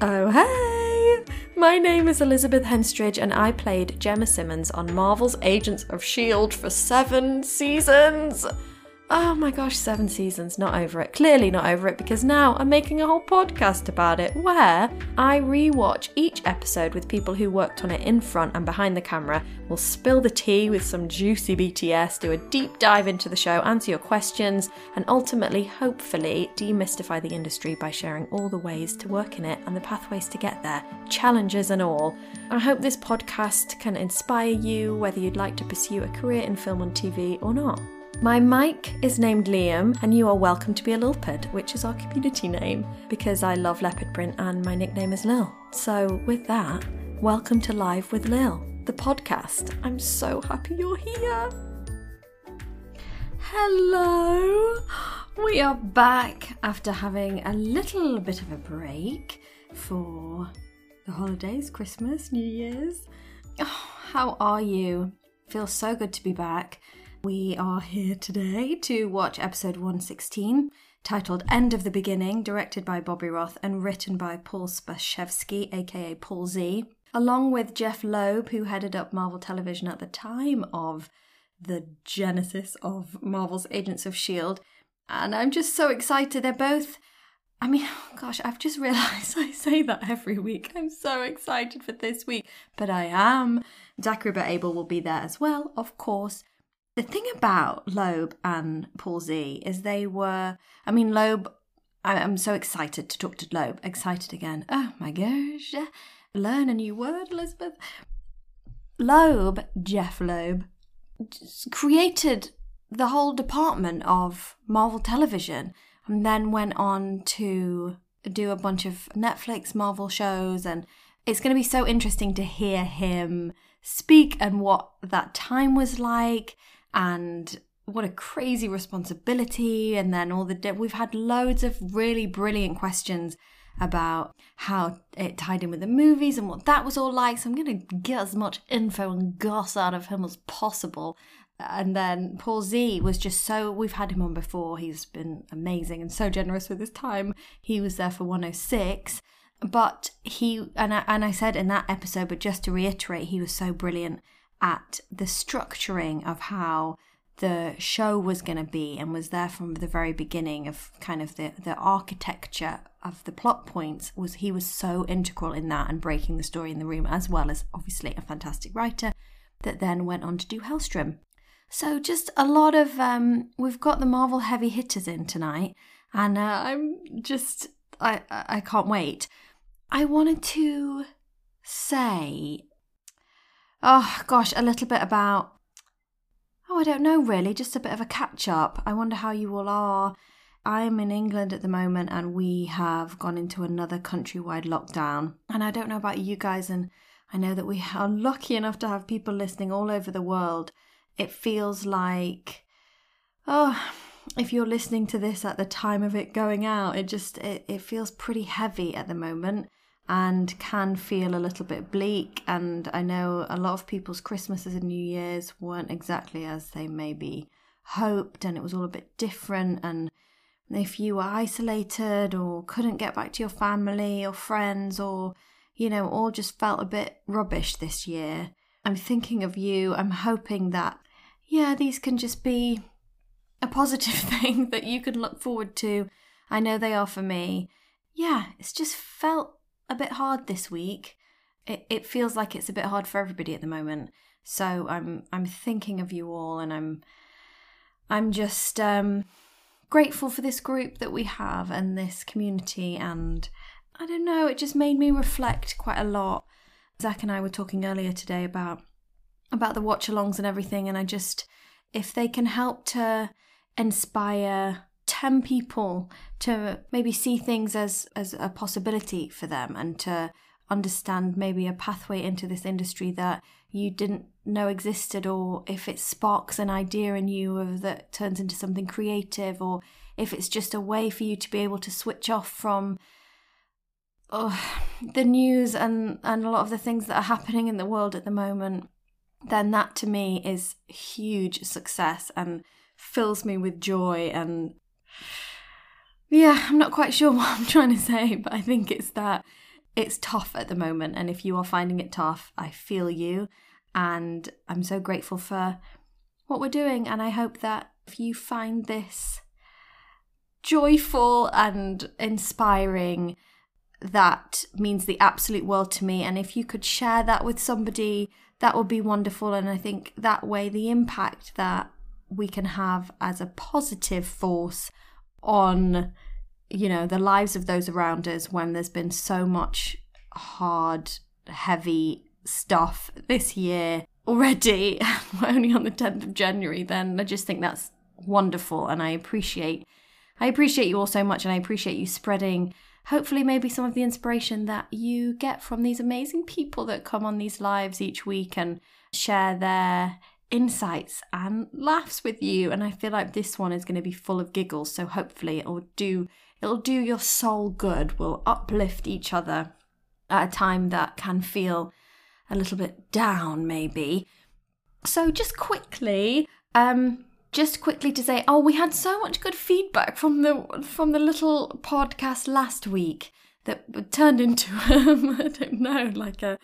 Oh, hey! My name is Elizabeth Henstridge, and I played Jemma Simmons on Marvel's Agents of S.H.I.E.L.D. for seven seasons. Oh my gosh, seven seasons, not over it. Clearly not over it because now I'm making a whole podcast about it where I rewatch each episode with people who worked on it in front and behind the camera. We'll spill the tea with some juicy BTS, do a deep dive into the show, answer your questions, and ultimately, hopefully, demystify the industry by sharing all the ways to work in it and the pathways to get there, challenges and all. I hope this podcast can inspire you whether you'd like to pursue a career in film and TV or not. My mic is named Liam, and you are welcome to be a Lilpard, which is our community name, because I love leopard print and my nickname is Lil. So, with that, welcome to Live with Lil, the podcast. I'm so happy you're here. Hello! We are back after having a little bit of a break for the holidays, Christmas, New Year's. Oh, how are you? Feels so good to be back. We are here today to watch episode 116, titled End of the Beginning, directed by Bobby Roth and written by Paul Zbyszewski, aka Paul Z, along with Jeff Loeb, who headed up Marvel Television at the time of the genesis of Marvel's Agents of S.H.I.E.L.D. And I'm just so excited. They're both. I mean, gosh, I've just realised I say that every week. I'm so excited for this week, but I am. Zachary Abel will be there as well, of course. The thing about Loeb and Paul Z is they were, I mean, Loeb, I'm so excited to talk to Loeb. Excited again. Oh my gosh. Learn a new word, Elizabeth. Loeb, Jeff Loeb, created the whole department of Marvel Television and then went on to do a bunch of Netflix Marvel shows. And it's going to be so interesting to hear him speak and what that time was like and what a crazy responsibility. And then all the we've had loads of really brilliant questions about how it tied in with the movies and what that was all like. So i'm going to get as much info and goss out of him as possible. And then paul z was just so we've had him on before. He's been amazing and so generous with his time. He was there for 106 but he and I, and I said in that episode but just to reiterate he was so brilliant at the structuring of how the show was going to be and was there from the very beginning of kind of the, the architecture of the plot points was he was so integral in that and breaking the story in the room as well as obviously a fantastic writer that then went on to do Helstrom. So just a lot of um, we've got the Marvel heavy hitters in tonight and uh, I'm just I I can't wait. I wanted to say oh gosh, a little bit about, oh, I don't know really, just a bit of a catch up. I wonder how you all are. I'm in England at the moment and we have gone into another countrywide lockdown. And I don't know about you guys, and I know that we are lucky enough to have people listening all over the world. It feels like, oh, if you're listening to this at the time of it going out, it just it, it feels pretty heavy at the moment and can feel a little bit bleak. And I know a lot of people's Christmases and New Year's weren't exactly as they maybe hoped, and it was all a bit different. And if you were isolated or couldn't get back to your family or friends, or you know, all just felt a bit rubbish this year, I'm thinking of you. I'm hoping that, yeah, these can just be a positive thing that you can look forward to. I know they are for me. Yeah, it's just felt a bit hard this week. It it feels like it's a bit hard for everybody at the moment. So I'm I'm thinking of you all and I'm I'm just um grateful for this group that we have and this community and I don't know, it just made me reflect quite a lot. Zach and I were talking earlier today about about the watch alongs and everything and I just if they can help to inspire 10 people to maybe see things as as a possibility for them and to understand maybe a pathway into this industry that you didn't know existed or if it sparks an idea in you that turns into something creative or if it's just a way for you to be able to switch off from oh, the news and and a lot of the things that are happening in the world at the moment then that to me is huge success and fills me with joy and yeah, I'm not quite sure what I'm trying to say, but I think it's that it's tough at the moment. And if you are finding it tough, I feel you. And I'm so grateful for what we're doing. And I hope that if you find this joyful and inspiring, that means the absolute world to me. And if you could share that with somebody, that would be wonderful. And I think that way, the impact that we can have as a positive force on you know the lives of those around us when there's been so much hard heavy stuff this year already we're only on the 10th of january then i just think that's wonderful and i appreciate i appreciate you all so much and i appreciate you spreading hopefully maybe some of the inspiration that you get from these amazing people that come on these lives each week and share their insights and laughs with you and i feel like this one is going to be full of giggles so hopefully it'll do it'll do your soul good we'll uplift each other at a time that can feel a little bit down maybe. So just quickly um just quickly to say oh we had so much good feedback from the from the little podcast last week that turned into um, i don't know like a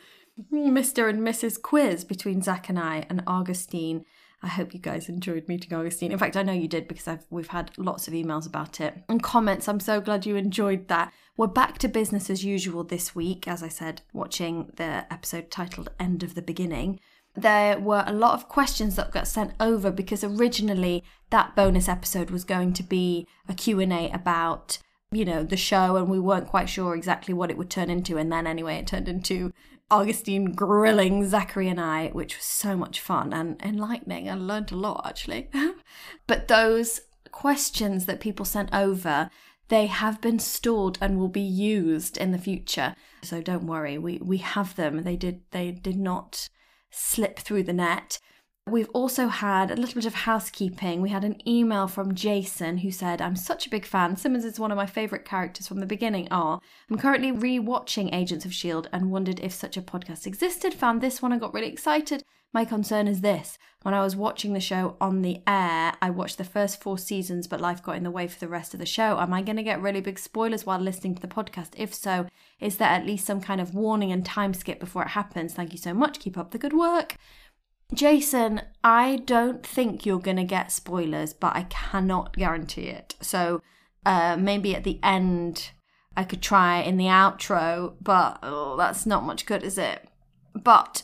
Mr. and Mrs. Quiz between Zach and I and Augustine. I hope you guys enjoyed meeting Augustine. In fact, I know you did because I've, we've had lots of emails about it and comments. I'm so glad you enjoyed that. We're back to business as usual this week, as I said, watching the episode titled End of the Beginning. There were a lot of questions that got sent over because originally that bonus episode was going to be a Q&A about you know the show and we weren't quite sure exactly what it would turn into and then anyway it turned into Augustine grilling Zachary and I, which was so much fun and enlightening. I learned a lot actually. but those questions that people sent over, they have been stored and will be used in the future. So don't worry, we, we have them. They did they did not slip through the net. We've also had a little bit of housekeeping. We had an email from Jason who said, I'm such a big fan. Simmons is one of my favourite characters from the beginning. Ah, I'm currently re-watching Agents of S.H.I.E.L.D. and wondered if such a podcast existed. Found this one and got really excited. My concern is this. When I was watching the show on the air, I watched the first four seasons, but life got in the way for the rest of the show. Am I going to get really big spoilers while listening to the podcast? If so, is there at least some kind of warning and time skip before it happens? Thank you so much. Keep up the good work. Jason, I don't think you're going to get spoilers, but I cannot guarantee it. So uh, maybe at the end, I could try in the outro, but oh, that's not much good, is it? But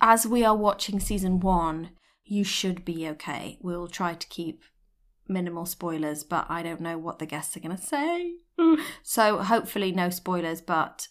as we are watching season one, you should be okay. We'll try to keep minimal spoilers, but I don't know what the guests are going to say. so hopefully, no spoilers, but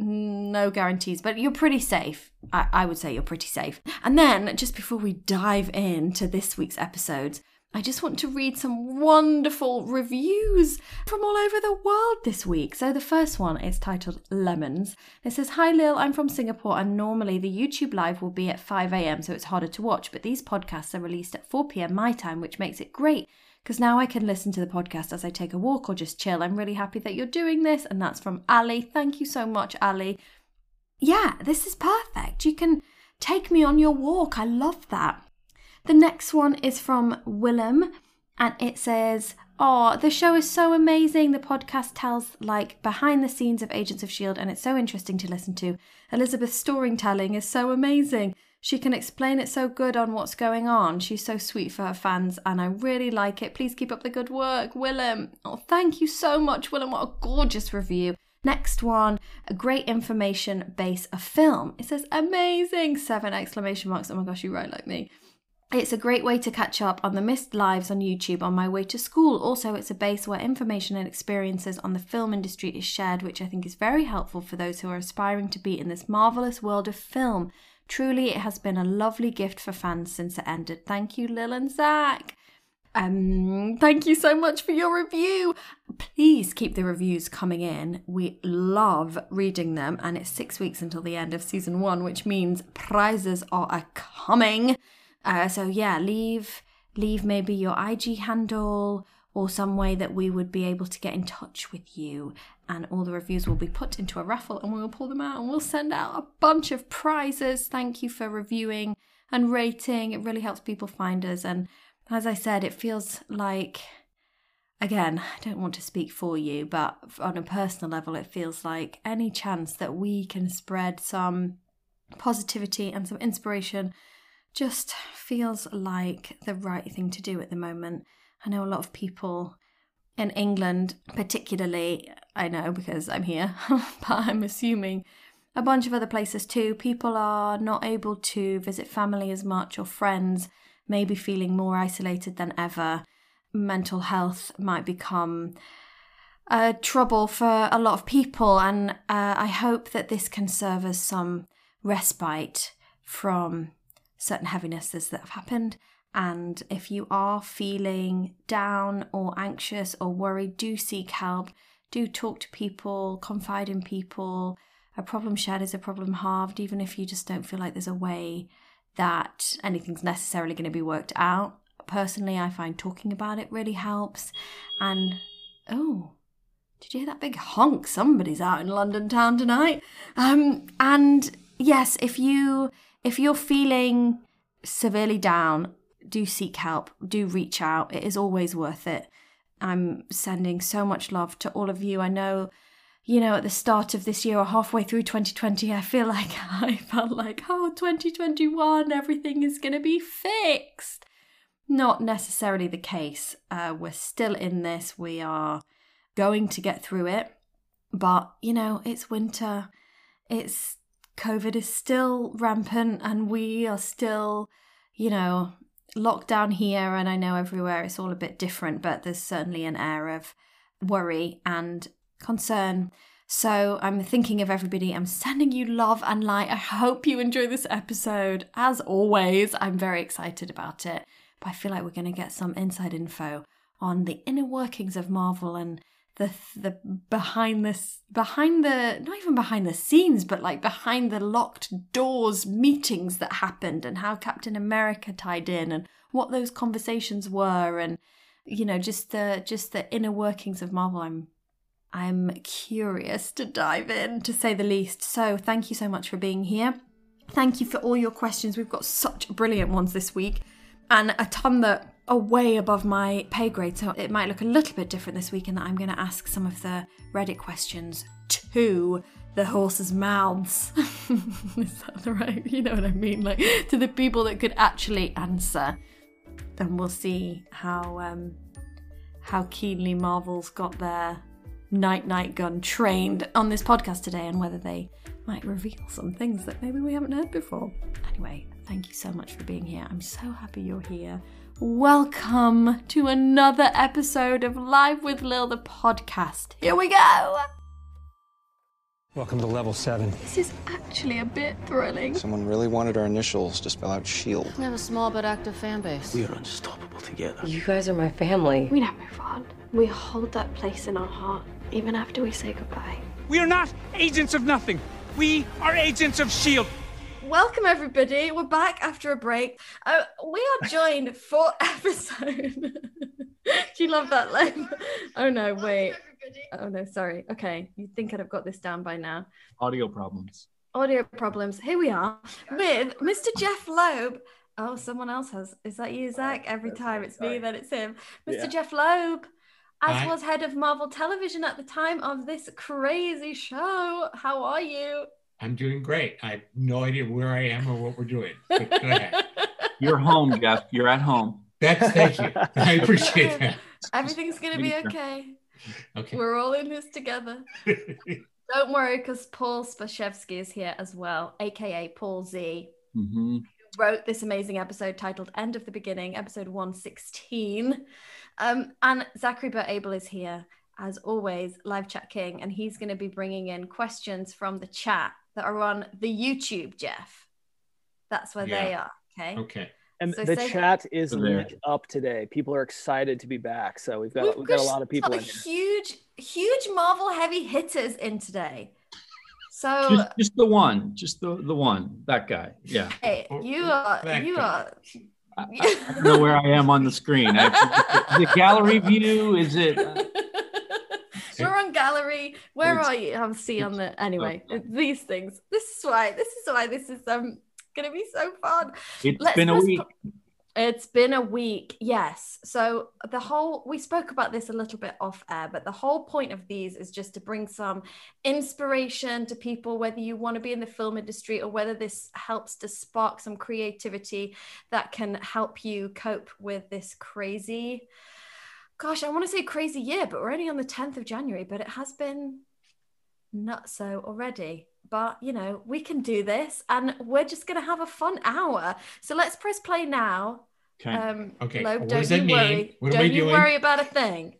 no guarantees, but you're pretty safe. I, I, would say you're pretty safe. And then, just before we dive into this week's episodes, I just want to read some wonderful reviews from all over the world this week. So, the first one is titled Lemons. It says, Hi Lil, I'm from Singapore, and normally the YouTube live will be at 5 a.m., so it's harder to watch, but these podcasts are released at 4 p.m. my time, which makes it great because now I can listen to the podcast as I take a walk or just chill. I'm really happy that you're doing this. And that's from Ali. Thank you so much, Ali. Yeah, this is perfect. You can take me on your walk. I love that. The next one is from Willem and it says, Oh, the show is so amazing. The podcast tells like behind the scenes of Agents of S.H.I.E.L.D. and it's so interesting to listen to. Elizabeth's storytelling is so amazing. She can explain it so good on what's going on. She's so sweet for her fans, and I really like it. Please keep up the good work, Willem. Oh, thank you so much, Willem. What a gorgeous review. Next one, a great information base of film. It says amazing, seven exclamation marks. Oh my gosh, you write like me. It's a great way to catch up on the missed lives on YouTube on my way to school. Also, it's a base where information and experiences on the film industry is shared, which I think is very helpful for those who are aspiring to be in this marvelous world of film. Truly, it has been a lovely gift for fans since it ended. Thank you, Lil and Zach. Um, thank you so much for your review. Please keep the reviews coming in. We love reading them, and it's six weeks until the end of season one, which means prizes are coming. Uh, so yeah, leave leave maybe your IG handle or some way that we would be able to get in touch with you. And all the reviews will be put into a raffle and we'll pull them out and we'll send out a bunch of prizes. Thank you for reviewing and rating. It really helps people find us. And as I said, it feels like again, I don't want to speak for you, but on a personal level, it feels like any chance that we can spread some positivity and some inspiration just feels like the right thing to do at the moment. I know a lot of people in England, particularly, I know because I'm here, but I'm assuming a bunch of other places too. People are not able to visit family as much or friends, maybe feeling more isolated than ever. Mental health might become a trouble for a lot of people, and uh, I hope that this can serve as some respite from certain heavinesses that have happened. And if you are feeling down or anxious or worried, do seek help. Do talk to people, confide in people. A problem shared is a problem halved, even if you just don't feel like there's a way that anything's necessarily going to be worked out. Personally, I find talking about it really helps. And oh, did you hear that big honk? Somebody's out in London town tonight. Um, and yes, if you if you're feeling severely down, do seek help, do reach out. It is always worth it. I'm sending so much love to all of you. I know, you know, at the start of this year or halfway through 2020, I feel like I felt like, oh, 2021, everything is going to be fixed. Not necessarily the case. Uh, we're still in this. We are going to get through it. But, you know, it's winter. It's COVID is still rampant and we are still, you know, locked down here. And I know everywhere it's all a bit different, but there's certainly an air of worry and concern. So I'm thinking of everybody. I'm sending you love and light. I hope you enjoy this episode. As always, I'm very excited about it. But I feel like we're going to get some inside info on the inner workings of Marvel and the the behind this behind the not even behind the scenes but like behind the locked doors meetings that happened and how Captain America tied in and what those conversations were and you know just the just the inner workings of Marvel. I'm I'm curious to dive in to say the least. So thank you so much for being here. Thank you for all your questions. We've got such brilliant ones this week and a ton that are way above my pay grade, so it might look a little bit different this week in that I'm going to ask some of the Reddit questions to the horses' mouths. Is that right? You know what I mean? Like to the people that could actually answer. Then we'll see how um, how keenly Marvel's got their night night gun trained on this podcast today, and whether they might reveal some things that maybe we haven't heard before. Anyway, thank you so much for being here. I'm so happy you're here. Welcome to another episode of Live with Lil, the podcast. Here we go. Welcome to level seven. This is actually a bit thrilling. Someone really wanted our initials to spell out shield. We have a small but active fan base. We are unstoppable together. You guys are my family. We don't move on. We hold that place in our heart, even after we say goodbye. We are not agents of nothing. We are agents of S.H.I.E.L.D. Welcome, everybody. We're back after a break. Uh, we are joined for episode. Do you love that line? Oh no, wait. Oh no, sorry. Okay, you think I'd have got this down by now. Audio problems. Audio problems. Here we are with Mr. Jeff Loeb. Oh, someone else has. Is that you, Zach? Every time it's me, then it's him. Mr. Yeah. Jeff Loeb, as Hi. was head of Marvel Television at the time of this crazy show. How are you? I'm doing great. I have no idea where I am or what we're doing. But go ahead. You're home, Jeff. You're at home. That's thank you. I appreciate that. Everything's gonna be okay. Okay. We're all in this together. Don't worry, because Paul Zbyszewski is here as well, aka Paul Z. hmm Wrote this amazing episode titled "End of the Beginning," episode one sixteen. Um, and Zachary Burt Abel is here as always, live chat king, and he's going to be bringing in questions from the chat that are on the YouTube. Jeff, that's where they are. Okay. okay. And So the chat is there. lit up today. People are excited to be back. So we've got we've, got a lot of people in got here. huge, huge Marvel heavy hitters in today. So Just, just the one, just the the one, that guy. Yeah. hey, you oh, are That you guy. are. I, I don't know where I am on the screen. I, the gallery view is it? Uh, We're on gallery. Where It's- are you? I'm see on the anyway. These things. This is why. This is why this is um gonna be so fun. It's Let's been a week. It's been a week, yes. So the whole we spoke about this a little bit off air, but the whole point of these is just to bring some inspiration to people, whether you want to be in the film industry or whether this helps to spark some creativity that can help you cope with this crazy, gosh, I want to say crazy year, but we're only on the 10th of January, but it has been not so already but you know we can do this and we're just going to have a fun hour so let's press play now Okay. um Okay, Loeb, what don't does you mean? worry What don't you doing? worry about a thing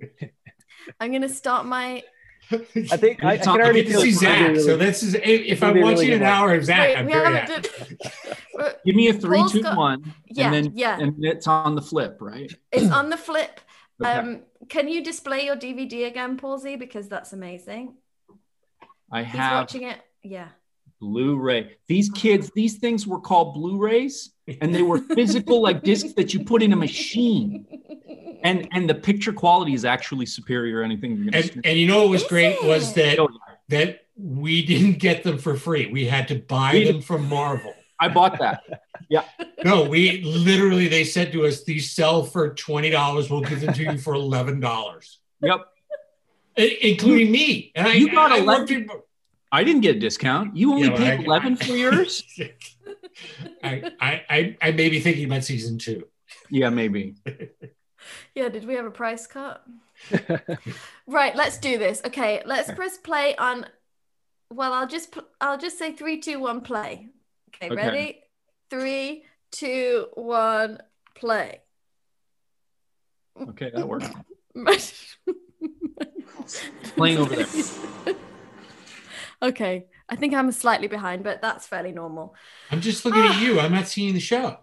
i'm going to start my I think I, I It's can on- already This feel is gonna be Zach. really- So this is if, if I'm be really watching an hour of Zach, Wait, I'm we very haven't happy. done- Give me a three, Paul's two, got- one, Yeah, and then yeah. and it's on the flip, right? it's on the flip Okay. um can you display your dvd again Paul Z because that's amazing I he's have watching it yeah Blu-ray. These kids, these things were called Blu-rays, and they were physical like discs that you put in a machine. And and the picture quality is actually superior to anything you're gonna And, and you know what was Is great was that Oh, that we didn't get them for free. We had to buy We them from Marvel. I bought that. No, we literally they said to us, these sell for twenty dollars. We'll give them to you for eleven dollars, Yep. including me. And I, You got I 11? worked I didn't get a discount. You only Yeah, well, paid I- 11 for yours? I, I, I, I may be thinking about season two. Yeah, maybe. Yeah, did we have a price cut? right, let's do this. Okay, let's press play on. Well, I'll just I'll just say three, two, one, play. Okay, Okay. ready? Three, two, one, play. Okay, that worked. Playing over there. okay, I think I'm slightly behind, but that's fairly normal. I'm just looking at ah. you. I'm not seeing the show.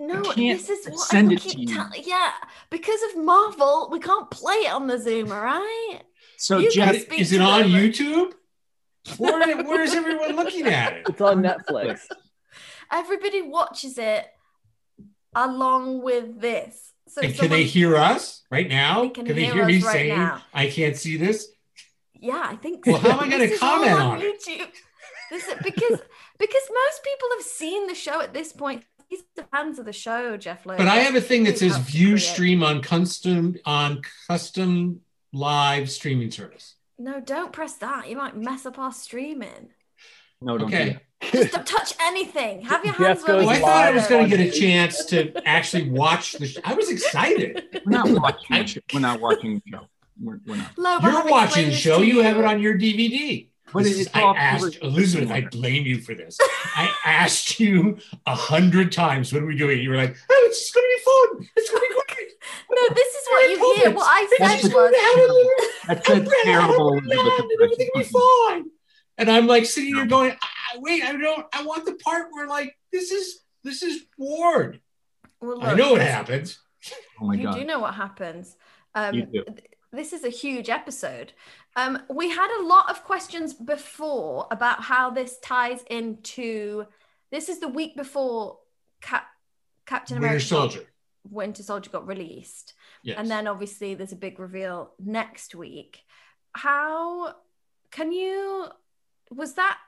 No, this is what send I it to keep you. Yeah, because of Marvel, we can't play it on the Zoom, all right? So You Jeff, Is it on. YouTube? Where, where is everyone looking at it? It's on Netflix. Everybody watches it along with this. So And can they hear us right now? They can they hear hear me right saying now. I can't see this? Yeah, I think Well, so. how am I gonna This is all comment on it? YouTube. This is, because because most people have seen the show at this point. These are fans of the show, Jeff Loeb. But I have a thing that says view stream on custom on custom live streaming service. No, don't press that. You might mess up our streaming. no, don't do Okay. That. Just don't touch anything. Have your hands where goes Oh, I thought I was going to get a chance to actually watch the show. I was excited. We're not watching the show. We're not watching the show. We're, we're not. Loeb, You're watching the show. to You have it on your DVD. But This it- is- I asked Elizabeth. I blame you for this. I asked you a hundred times, "What are we doing?" You were like, "Oh, it's just going to be fun. It's going to be great." No, this is what you hear. What I That's said the- was, That's a terrible Elizabeth Everything will be fine. And I'm like sitting here going, I, wait, I don't. I want the part where like this is this is Ward. well, I know what happens. Oh my you god. do know what happens. Um, You do. th- This is a huge episode. Um, we had a lot of questions before about how this ties into. This is the week before Cap- Captain Winter America got- Soldier. Winter Soldier got released, Yes. and then obviously there's a big reveal next week. How can you? Was that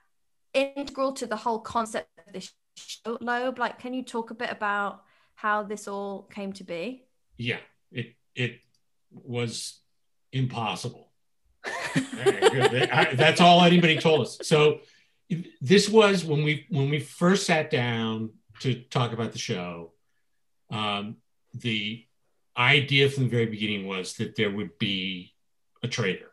integral to the whole concept of this show, Loeb? Like, can you talk a bit about how this all came to be? yeah, it it was impossible. I- that's all anybody told us. So this was when we when we first sat down to talk about the show. Um, the idea from the very beginning was that there would be a traitor.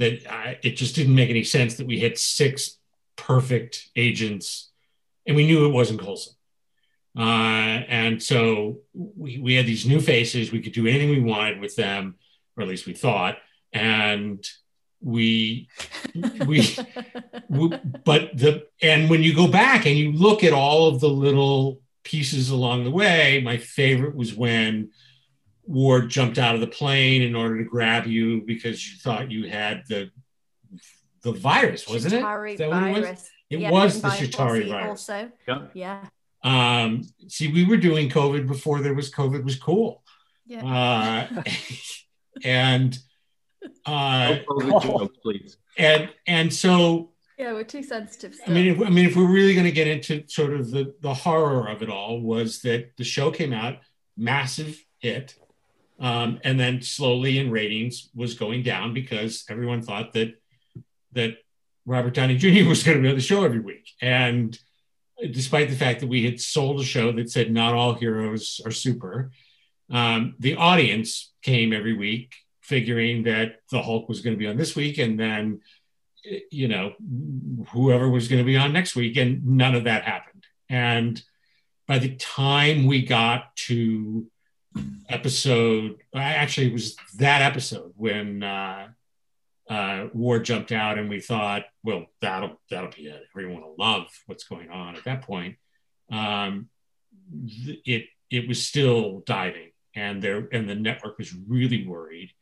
That I, it just didn't make any sense that we had six perfect agents, and we knew it wasn't Coulson. Uh, and so we, we had these new faces. We could do anything we wanted with them, or at least we thought. And we, we, we, but the, and when you go back and you look at all of the little pieces along the way, my favorite was when Ward jumped out of the plane in order to grab you because you thought you had the, the virus, wasn't it? Chitauri Is that what it was? virus. It Yeah, was the by Chitauri virus. Also, Yeah. yeah, Um, see, we were doing COVID before there was COVID was cool. yeah. Uh, and uh, No COVID jokes, please. and and so Yeah, we're too sensitive. I mean, if, I mean, if we're really going to get into sort of the the horror of it all, was that the show came out massive hit, um, and then slowly in ratings was going down because everyone thought that that Robert Downey Jr. was going to be on the show every week, and despite the fact that we had sold a show that said not all heroes are super, um, the audience came every week figuring that the Hulk was going to be on this week, and then you know whoever was going to be on next week, and none of that happened. And by the time we got to episode, actually it was that episode when uh, uh, jumped out, and we thought, well, that'll that'll be it. Everyone will love what's going on at that point. Um, it it was still diving, and there and the network was really worried.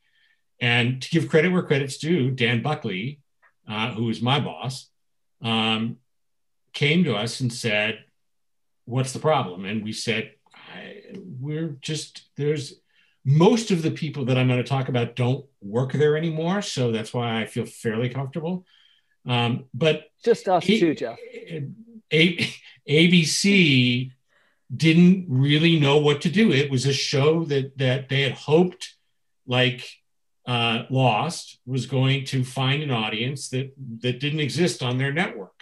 And to give credit where credit's due, Dan Buckley, uh, who was my boss, um, came to us and said, "What's the problem?" And we said, "We're just there's." Most of the people that I'm going to talk about don't work there anymore, so that's why I feel fairly comfortable. Um, but just us too, Jeff. A- ABC didn't really know what to do. It was a show that that they had hoped, like uh, Lost, was going to find an audience that that didn't exist on their network.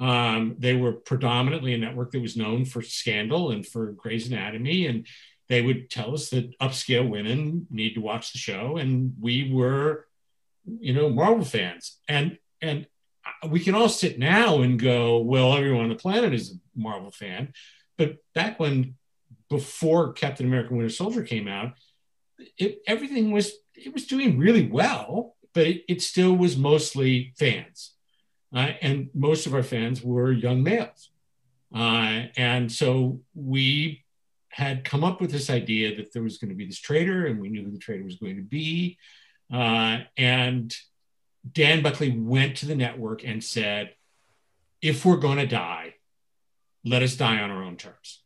Um, they were predominantly a network that was known for Scandal and for Grey's Anatomy, and they would tell us that upscale women need to watch the show, and we were, you know, Marvel fans, and and we can all sit now and go, well, everyone on the planet is a Marvel fan, but back when, before Captain America: Winter Soldier came out, it, everything was it was doing really well, but it, it still was mostly fans, uh, and most of our fans were young males, uh, and so we had come up with this idea that there was going to be this traitor, and we knew who the traitor was going to be, uh, and Dan Buckley went to the network and said, if we're going to die, let us die on our own terms.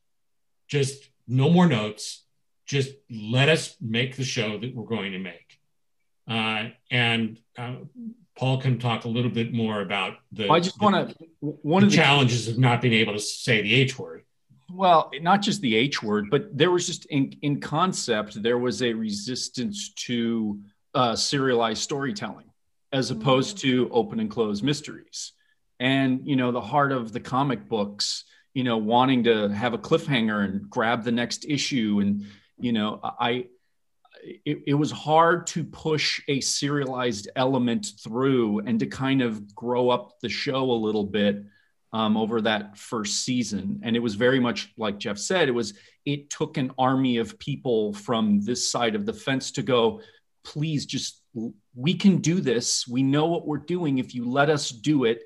Just no more notes. Just let us make the show that we're going to make. Uh, and uh, Paul can talk a little bit more about the. I just want to one the of the challenges of not being able to say the H word. Well, not just the H word, but there was just in, in concept, there was a resistance to uh, serialized storytelling as opposed to open and closed mysteries. And, you know, the heart of the comic books, you know, wanting to have a cliffhanger and grab the next issue. And, you know, I, it, it was hard to push a serialized element through and to kind of grow up the show a little bit um, over that first season. And it was very much like Jeff said, it was, it took an army of people from this side of the fence to go, please just, we can do this. We know what we're doing. If you let us do it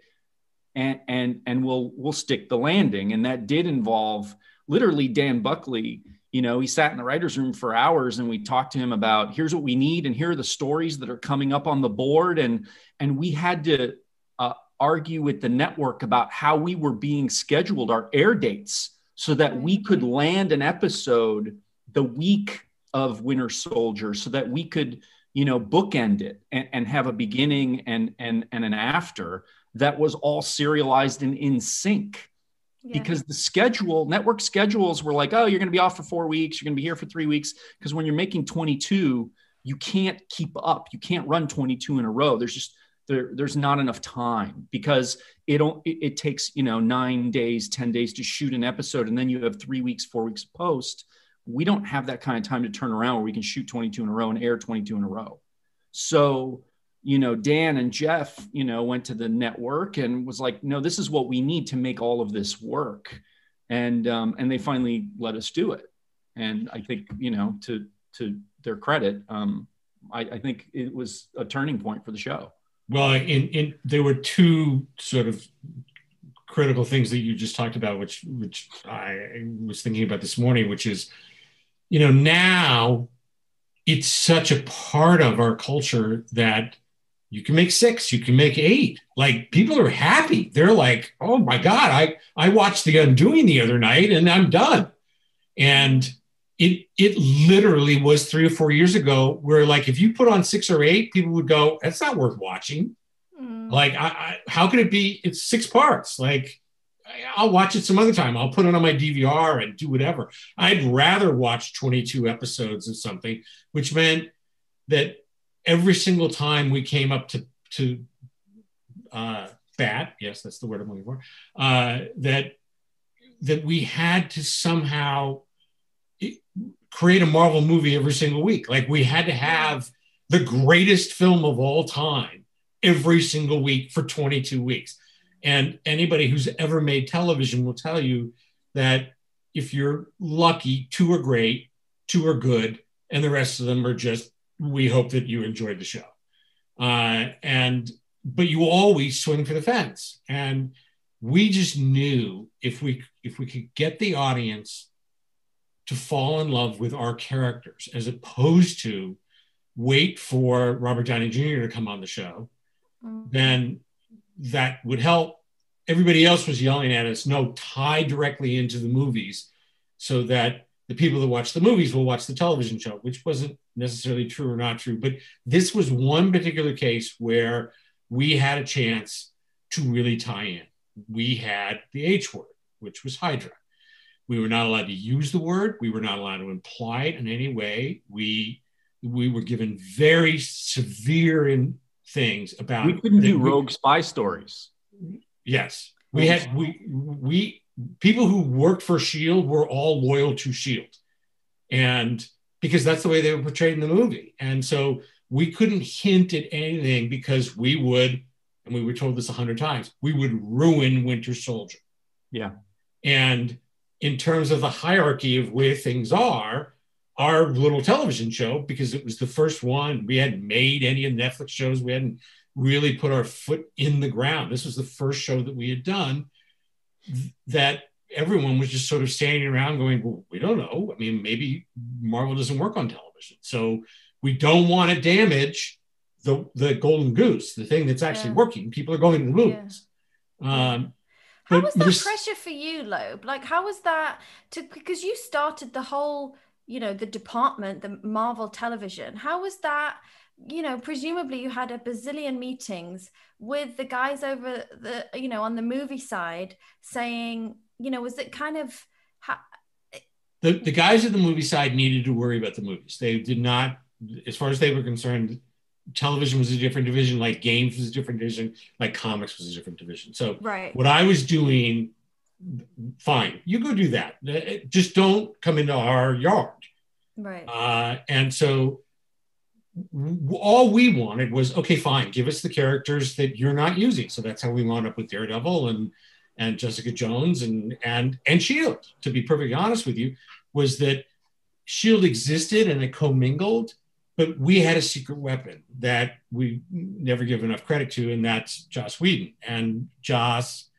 and, and, and we'll, we'll stick the landing. And that did involve literally Dan Buckley. You know, he sat in the writer's room for hours and we talked to him about here's what we need and here are the stories that are coming up on the board. And, and we had to, uh, argue with the network about how we were being scheduled, our air dates, so that we could land an episode the week of Winter Soldier, so that we could, you know, bookend it and, and have a beginning and and and an after that was all serialized and in sync. Because the schedule, network schedules were like, oh, you're going to be off for four weeks, you're going to be here for three weeks. Because when you're making 22, you can't keep up. You can't run 22 in a row. There's just there, there's not enough time because it don't it, it, takes you know nine days ten days to shoot an episode and then you have three weeks four weeks post we don't have that kind of time to turn around where we can shoot 22 in a row and air 22 in a row so you know dan and jeff you know went to the network and was like no this is what we need to make all of this work. And um, and they finally let us do it. And i think you know to to their credit um, I, I think it was a turning point for the show. Well, in, in there were two sort of critical things that you just talked about, which which I was thinking about this morning, which is, you know, now it's such a part of our culture that you can make six, you can make eight. Like people are happy. They're like, oh my God, I I watched the undoing the other night and I'm done. And it it literally was three or four years ago where like if you put on six or eight people would go that's not worth watching mm. Like, I, I, how could it be? It's six parts. Like, I'll watch it some other time. I'll put it on my DVR and do whatever. I'd rather watch 22 episodes of something, which meant that every single time we came up to to uh, bat, yes, that's the word I'm looking for, uh, that that we had to somehow create a Marvel movie every single week. Like we had to have the greatest film of all time every single week for 22 weeks. And anybody who's ever made television will tell you that if you're lucky, two are great, two are good, and the rest of them are just, we hope that you enjoyed the show. Uh, and, but you always swing for the fence. And we just knew if we, if we could get the audience to fall in love with our characters as opposed to wait for Robert Downey Jr. to come on the show, then that would help. Everybody else was yelling at us, no, tie directly into the movies so that the people that watch the movies will watch the television show, which wasn't necessarily true or not true. But this was one particular case where we had a chance to really tie in. We had the H word, which was Hydra. We were not allowed to use the word. We were not allowed to imply it in any way. We we were given very severe in things about We couldn't do we- rogue spy stories. Yes, we had we we people who worked for Shield were all loyal to Shield, and because that's the way they were portrayed in the movie, and so we couldn't hint at anything because we would, and we were told this a hundred times, we would ruin Winter Soldier. Yeah. And in terms of the hierarchy of where things are, our little television show, because it was the first one, we hadn't made any of the Netflix shows, we hadn't really put our foot in the ground. This was the first show that we had done th- that everyone was just sort of standing around going, well, we don't know. I mean, maybe Marvel doesn't work on television. So we don't want to damage the, the golden goose, the thing that's actually Yeah. working. People are going to the movies. Um, How was that this- pressure for you, Loeb? Like, how was that to because you started the whole, you know, the department, the Marvel television. How was that? You know, presumably you had a bazillion meetings with the guys over the, you know, on the movie side saying, you know, was it kind of, ha- the, the guys at the movie side needed to worry about the movies. They did not, as far as they were concerned, television was a different division, like games was a different division, like comics was a different division. So Right. what I was doing, fine, you go do that. Uh, Just don't come into our yard. right? Uh, and so all we wanted was okay, fine, give us the characters that you're not using. So that's how we wound up with Daredevil and and Jessica Jones and and and Shield. To be perfectly honest with you, was that Shield existed and it commingled, but we had a secret weapon that we never give enough credit to, and that's Joss Whedon. And Joss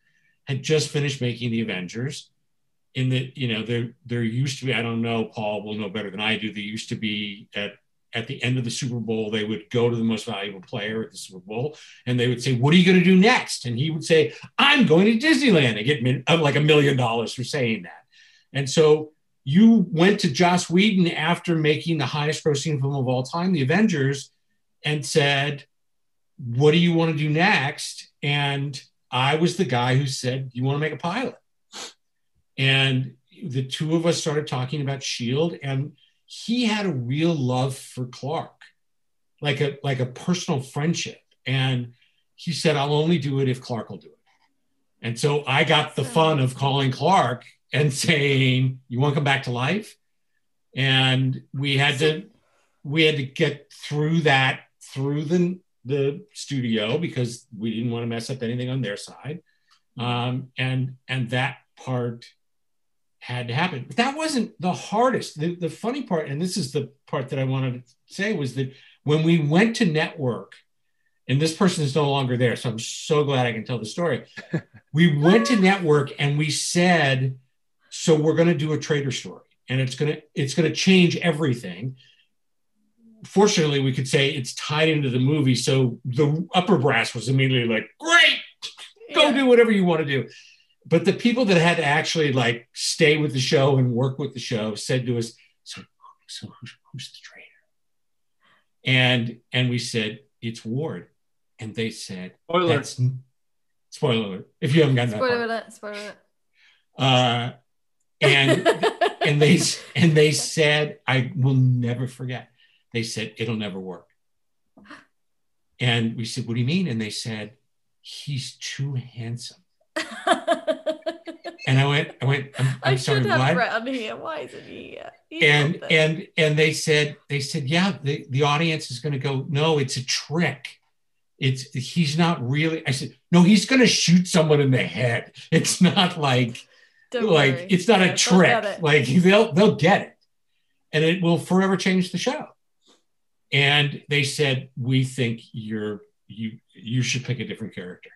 had just finished making the Avengers in that, you know there there used to be i don't know paul will know better than i do there used to be at at the end of the super bowl they would go to the most valuable player at the super bowl and they would say what are you going to do next? And he would say i'm going to disneyland and get uh, like a million dollars for saying that. And so you went to joss whedon after making the highest grossing film of all time the avengers and said what do you want to do next? And i was the guy who said you want to make a pilot. And the two of us started talking about shield and he had a real love for clark like a like a personal friendship. And he said i'll only do it if clark will do it. And so i got the fun of calling clark and saying you want to come back to life? And we had to we had to get through that through the the studio because we didn't want to mess up anything on their side. Um, and and that part had to happen. But that wasn't the hardest. The, the funny part, and this is the part that I wanted to say, was that when we went to network, and this person is no longer there, so I'm so glad I can tell the story. we went to network and we said, so we're going to do a traitor story, and it's going to it's going to change everything. Fortunately, we could say it's tied into the movie, so the upper brass was immediately like, "Great, go do whatever you want to do." But the people that had to actually like stay with the show and work with the show said to us, "So, so who's, who's the traitor?" And and we said, "It's Ward." and they said, Spoiler. That's, spoiler alert. If you haven't gotten that Spoiler far. alert, spoiler alert. Uh, and and they and they said, I will never forget. They said it'll never work. And we said, What do you mean? And they said, He's too handsome. And I went, I went, I'm, I'm I sorry, should have what? Brett here. Why isn't he here? He's and and and they said they said yeah the, the audience is going to go no it's a trick it's he's not really i said no he's going to shoot someone in the head it's not like Don't like worry. it's not Yeah, a trick like they'll they'll get it and it will forever change the show and they said we think you're you you should pick a different character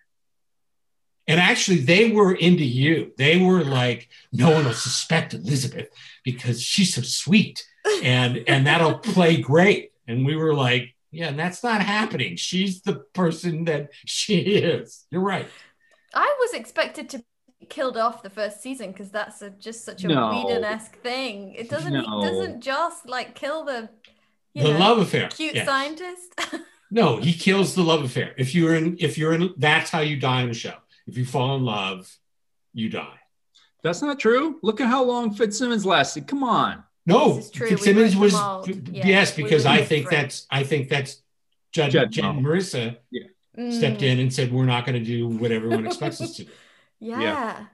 and actually they were into you they were like no one will suspect elizabeth because she's so sweet and and that'll play great and we were like yeah and that's not happening she's the person that she is you're right I was expected to be killed off the first season because that's a, just such a No. Whedon-esque thing. It doesn't. No. He doesn't just like kill the. You the know, love affair Cute yes. scientist. No, he kills the love affair. If you're in, if you're in, that's how you die in the show. If you fall in love, you die. That's not true. Look at how long Fitzsimmons lasted. Come on. No, This is true. We Fitzsimmons was all. Yeah, yes, because were I think right. that's I think that's Judge, Judge Jen Maurissa Mm, stepped in and said we're not going to do what everyone expects us to do. Yeah.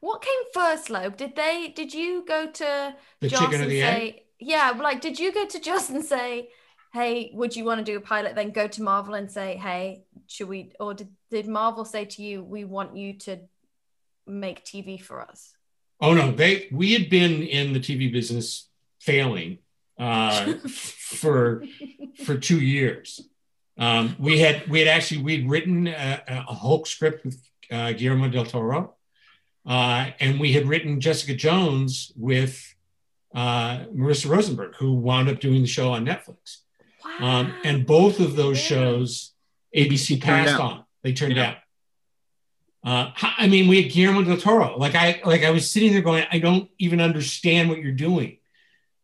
What came first, Loeb? Did they? Did you go to The Joss chicken or and the egg? say? Yeah, like did you go to Joss and say, "Hey, would you want to do a pilot?" Then go to Marvel and say, "Hey, should we?" Or did did Marvel say to you, "We want you to make TV for us"? Oh no, they we had been in the TV business failing uh, for for two years. Um, we had we had actually we'd written a, a Hulk script with uh, Guillermo del Toro, uh, and we had written Jessica Jones with uh, Marissa Rosenberg, who wound up doing the show on Netflix. Wow. Um, and both of those Yeah. shows ABC passed down. on. They turned Yeah. out. Uh, h- I mean, we had Guillermo del Toro. Like I, like I was sitting there going, I don't even understand what you're doing.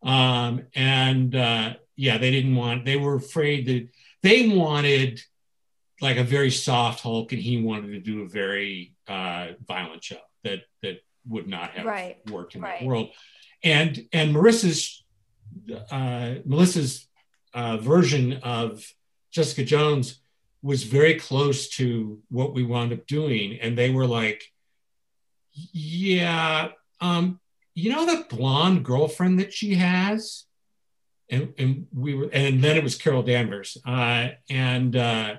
Um, and uh, yeah, they didn't want. They were afraid that they wanted like a very soft Hulk, and he wanted to do a very uh, violent show that that would not have Right, worked in right. that world. And and Marissa's uh, Melissa's uh, version of Jessica Jones was very close to what we wound up doing, and they were like, "Yeah, um, you know that blonde girlfriend that she has," and and we were, and then it was Carol Danvers, uh, and uh,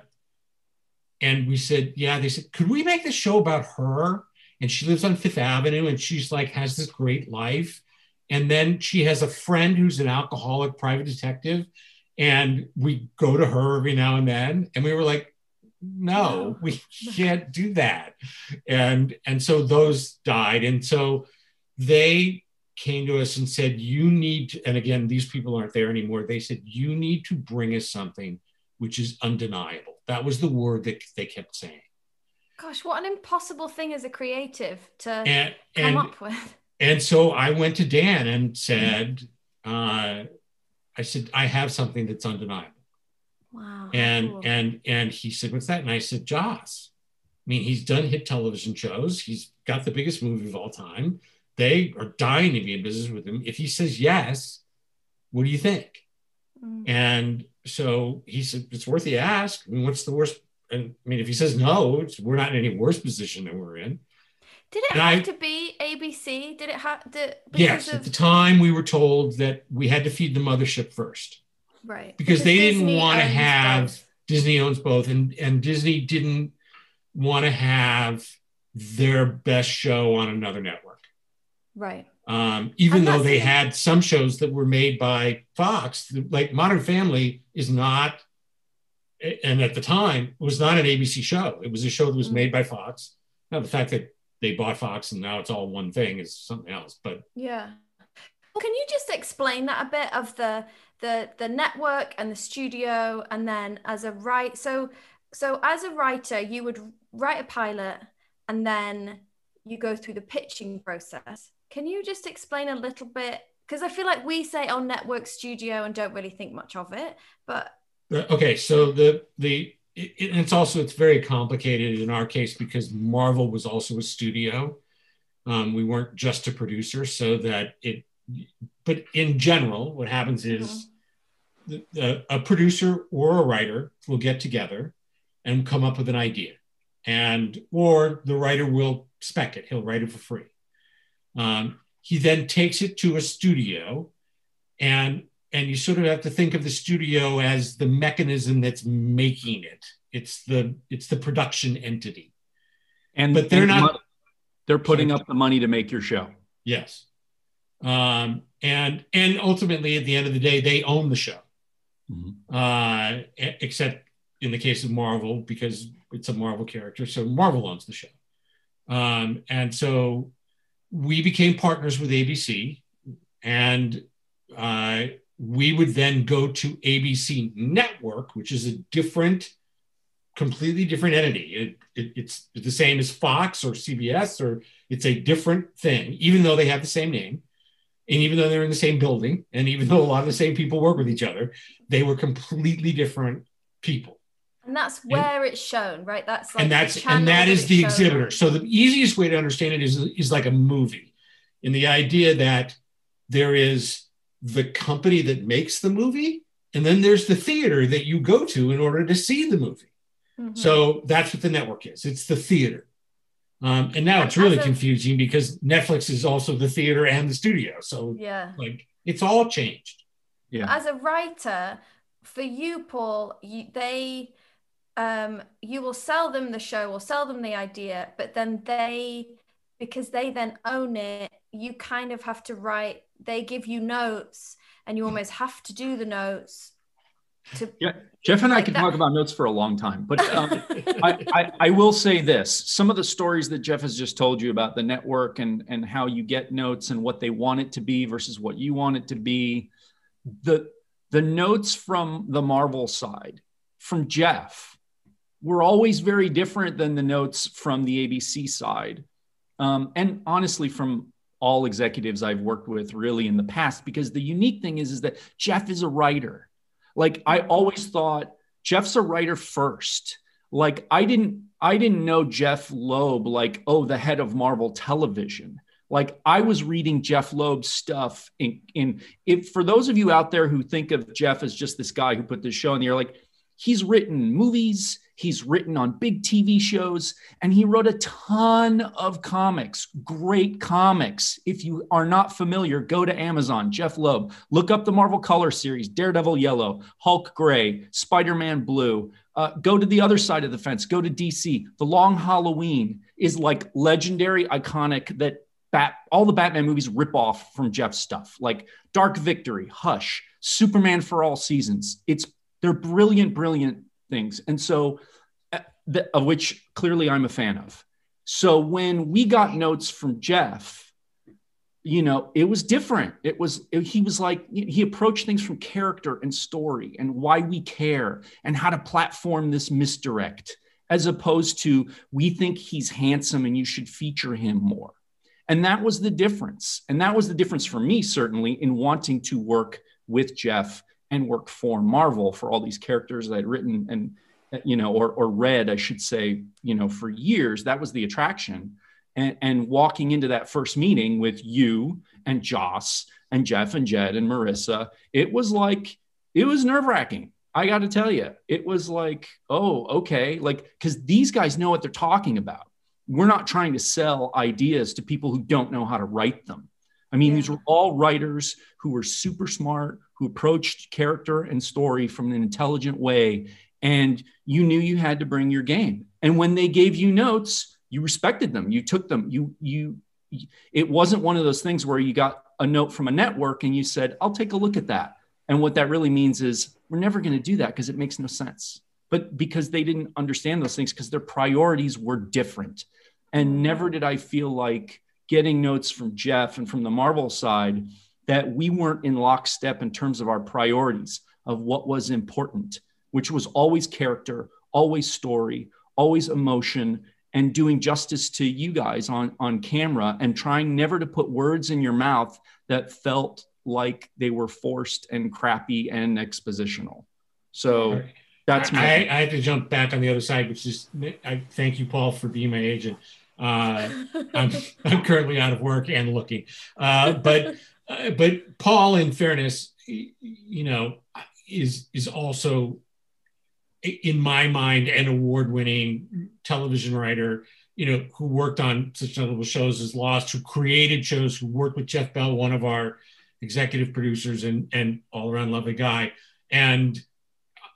and we said, "Yeah." They said, "Could we make the show about her?" And she lives on Fifth Avenue, and she's like has this great life, and then she has a friend who's an alcoholic private detective and we go to her every now and then and we were like no we can't do that. And and so those died. And so they came to us and said you need to, and again these people aren't there anymore. They said you need to bring us something which is undeniable. That was the word that they kept saying. Gosh, what an impossible thing as a creative to and come and up with. And so I went to Dan and said, uh, I said, I have something that's undeniable. Wow. And cool. and and he said, What's that? And I said, Joss. I mean, he's done hit television shows. He's got the biggest movie of all time. They are dying to be in business with him. If he says yes, what do you think? Mm. And so he said, It's worth the ask. I mean, what's the worst? And I mean, if he says no, it's, we're not in any worse position than we're in. Did it and have I- to be ABC? Did it have to? Yes, at the time we were told that we had to feed the mothership first. right because they didn't wanna have- both. Disney owns both, and and Disney didn't want to have their best show on another network. right. Um, even And though they the- had some shows that were made by Fox, like Modern Family is not, and at the time it was not an ABC show. It was a show that was Mm. made by Fox. Now the fact that they bought Fox and now it's all one thing is something else. But Yeah. Well, Can you just explain that a bit of the the the network and the studio, and then as a write so so as a writer, you would write a pilot, and then you go through the pitching process. Can you just explain a little bit? Because I feel like we say on network studio and don't really think much of it, but Uh, okay so the the it, it, it's also it's very complicated in our case because Marvel was also a studio. Um, we weren't just a producer, so that it. But in general, what happens is the, the, a producer or a writer will get together and come up with an idea, and or the writer will spec it. He'll write it for free. Um, he then takes it to a studio, and and you sort of have to think of the studio as the mechanism that's making it. It's the it's the production entity. And but they're not. money- they're putting up the money to make your show. Yes. Um, and and ultimately, at the end of the day, they own the show. Uh, e- except in the case of Marvel, because it's a Marvel character, so Marvel owns the show. Um, and so we became partners with ABC, and uh, we would then go to ABC Network, which is a different, completely different entity. It, it, it's the same as Fox or CBS, or it's a different thing, even though they have the same name. And even though they're in the same building, and even though a lot of the same people work with each other, they were completely different people. And that's where it's shown, right? That's like and that's and that is the exhibitor. So the easiest way to understand it is is like a movie, in the idea that there is the company that makes the movie, and then there's the theater that you go to in order to see the movie. Mhm. So that's what the network is. It's the theater. Um, and now it's really confusing because Netflix is also the theater and the studio. So yeah. like it's all changed. Yeah. As a writer, for you, Paul, you, they um you will sell them the show or sell them the idea, but then they because they then own it, you kind of have to write, they give you notes and you almost have to do the notes to Yeah, Jeff and I could that- talk about notes for a long time, but um, I, I, I will say this: some of the stories that Jeff has just told you about the network and and how you get notes and what they want it to be versus what you want it to be, the the notes from the Marvel side from Jeff were always very different than the notes from the ABC side, um, and honestly from all executives I've worked with really in the past because the unique thing is is that Jeff is a writer. Like i always thought jeff's a writer first. Like i didn't i didn't know jeff loeb like oh the head of marvel television. Like i was reading jeff loeb's stuff in in if for those of you out there who think of jeff as just this guy who put this show in the air like he's written movies he's written on big tv shows and he wrote a ton of comics great comics. If you are not familiar go to amazon. Jeff loeb. Look up the marvel color series daredevil yellow hulk gray spider-man blue. Uh, go to the other side of the fence. Go to dc the long halloween is like legendary iconic that Bat, all the batman movies rip off from jeff's stuff. Like dark victory hush superman for all seasons. It's they're brilliant brilliant things. And so uh, of which clearly i'm a fan of. So when we got notes from jeff you know it was different. It was it- he was like he approached things from character and story and why we care and how to platform this misdirect as opposed to we think he's handsome and you should feature him more. And that was the difference. And that was the difference for me certainly in wanting to work with jeff and work for marvel for all these characters that i'd written and you know or, or read i should say you know for years that was the attraction and, and walking into that first meeting with you and Joss and Jeff and Jed and Maurissa, it was like, it was nerve wracking. I got to tell you, it was like, oh, okay. Like, because these guys know what they're talking about. We're not trying to sell ideas to people who don't know how to write them. I mean, these were all writers who were super smart, who approached character and story from an intelligent way. And you knew you had to bring your game. And when they gave you notes, you respected them you took them you you it wasn't one of those things where you got a note from a network and you said i'll take a look at that and what that really means is we're never going to do that because it makes no sense but because they didn't understand those things because their priorities were different and never did i feel like getting notes from jeff and from the marvel side that we weren't in lockstep in terms of our priorities of what was important which was always character always story always emotion and doing justice to you guys on on camera and trying never to put words in your mouth that felt like they were forced and crappy and expositional so That's I, my. I, I have to jump back on the other side, which is I thank you, Paul, for being my agent. Uh, I'm I'm currently out of work and looking, uh, but uh, but Paul, in fairness, you know, is is also in my mind an award-winning television writer. You know, who worked on such notable shows as Lost, who created shows, who worked with Jeff Bell, one of our executive producers, and and all around lovely guy. And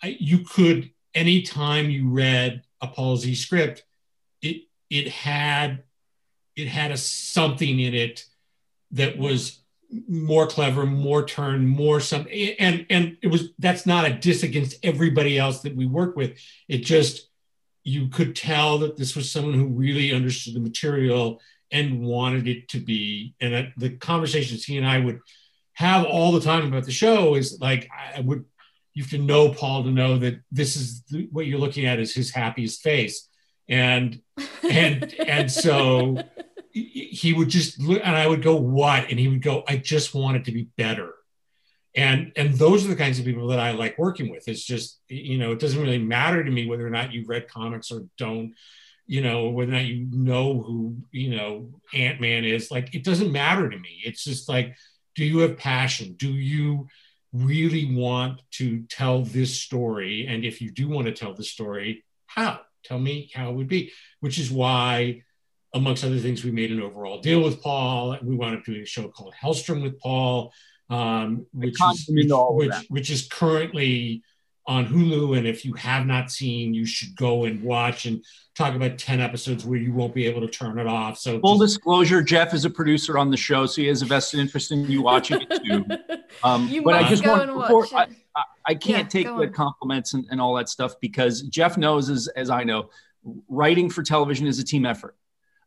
you could anytime you read a Paul Z script, it it had it had a something in it that was more clever, more turn, more some and and it was that's not a diss against everybody else that we work with. It just you could tell that this was someone who really understood the material and wanted it to be. And that the conversations he and I would have all the time about the show is like I would you have to know Paul to know that this is the, what you're looking at is his happiest face, and and and so he would just look, and I would go what, and he would go, I just want it to be better, and and those are the kinds of people that I like working with. It's just you know it doesn't really matter to me whether or not you read comics or don't, you know whether or not you know who you know Ant Man is. Like it doesn't matter to me. It's just like, do you have passion? Do you really want to tell this story? And if you do want to tell the story, how? Tell me how it would be, which is why, amongst other things, we made an overall deal with Paul. We wound up doing a show called Helstrom with Paul, um, which, is, which, which, which is currently on Hulu. And if you have not seen, you should go and watch and talk about 10 episodes where you won't be able to turn it off. So Full just- disclosure: Jeff is a producer on the show, so he has a vested interest in you watching it too. Um, You but I just go want and before watch I. I, I can't Yeah, take the on. compliments and, and all that stuff because Jeff knows, as as I know, writing for television is a team effort.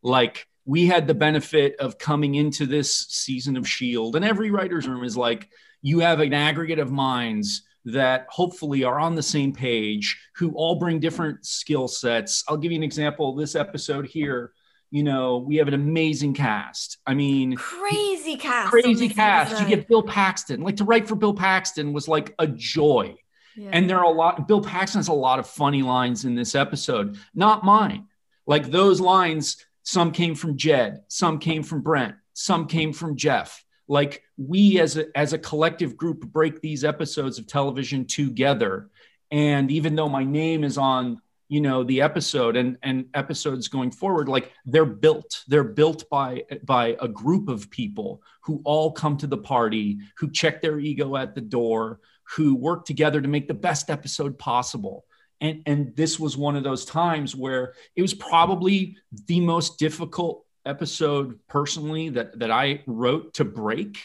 Like we had the benefit of coming into this season of Shield, and every writer's room is like you have an aggregate of minds that hopefully are on the same page who all bring different skill sets. I'll give you an example. This episode here, you know, we have an amazing cast. I mean, Crazy cast. crazy cast. You get Bill Paxton. Like to write for Bill Paxton was like a joy. Yeah. And there are a lot, Bill Paxton has a lot of funny lines in this episode, not mine. Like those lines, some came from Jed, some came from Brent, some came from Jeff. Like we as a, as a collective group break these episodes of television together. And even though my name is on, you know, the episode and, and episodes going forward, like they're built, they're built by, by a group of people who all come to the party, who check their ego at the door, who work together to make the best episode possible. And, and this was one of those times where it was probably the most difficult episode personally that, that I wrote to break,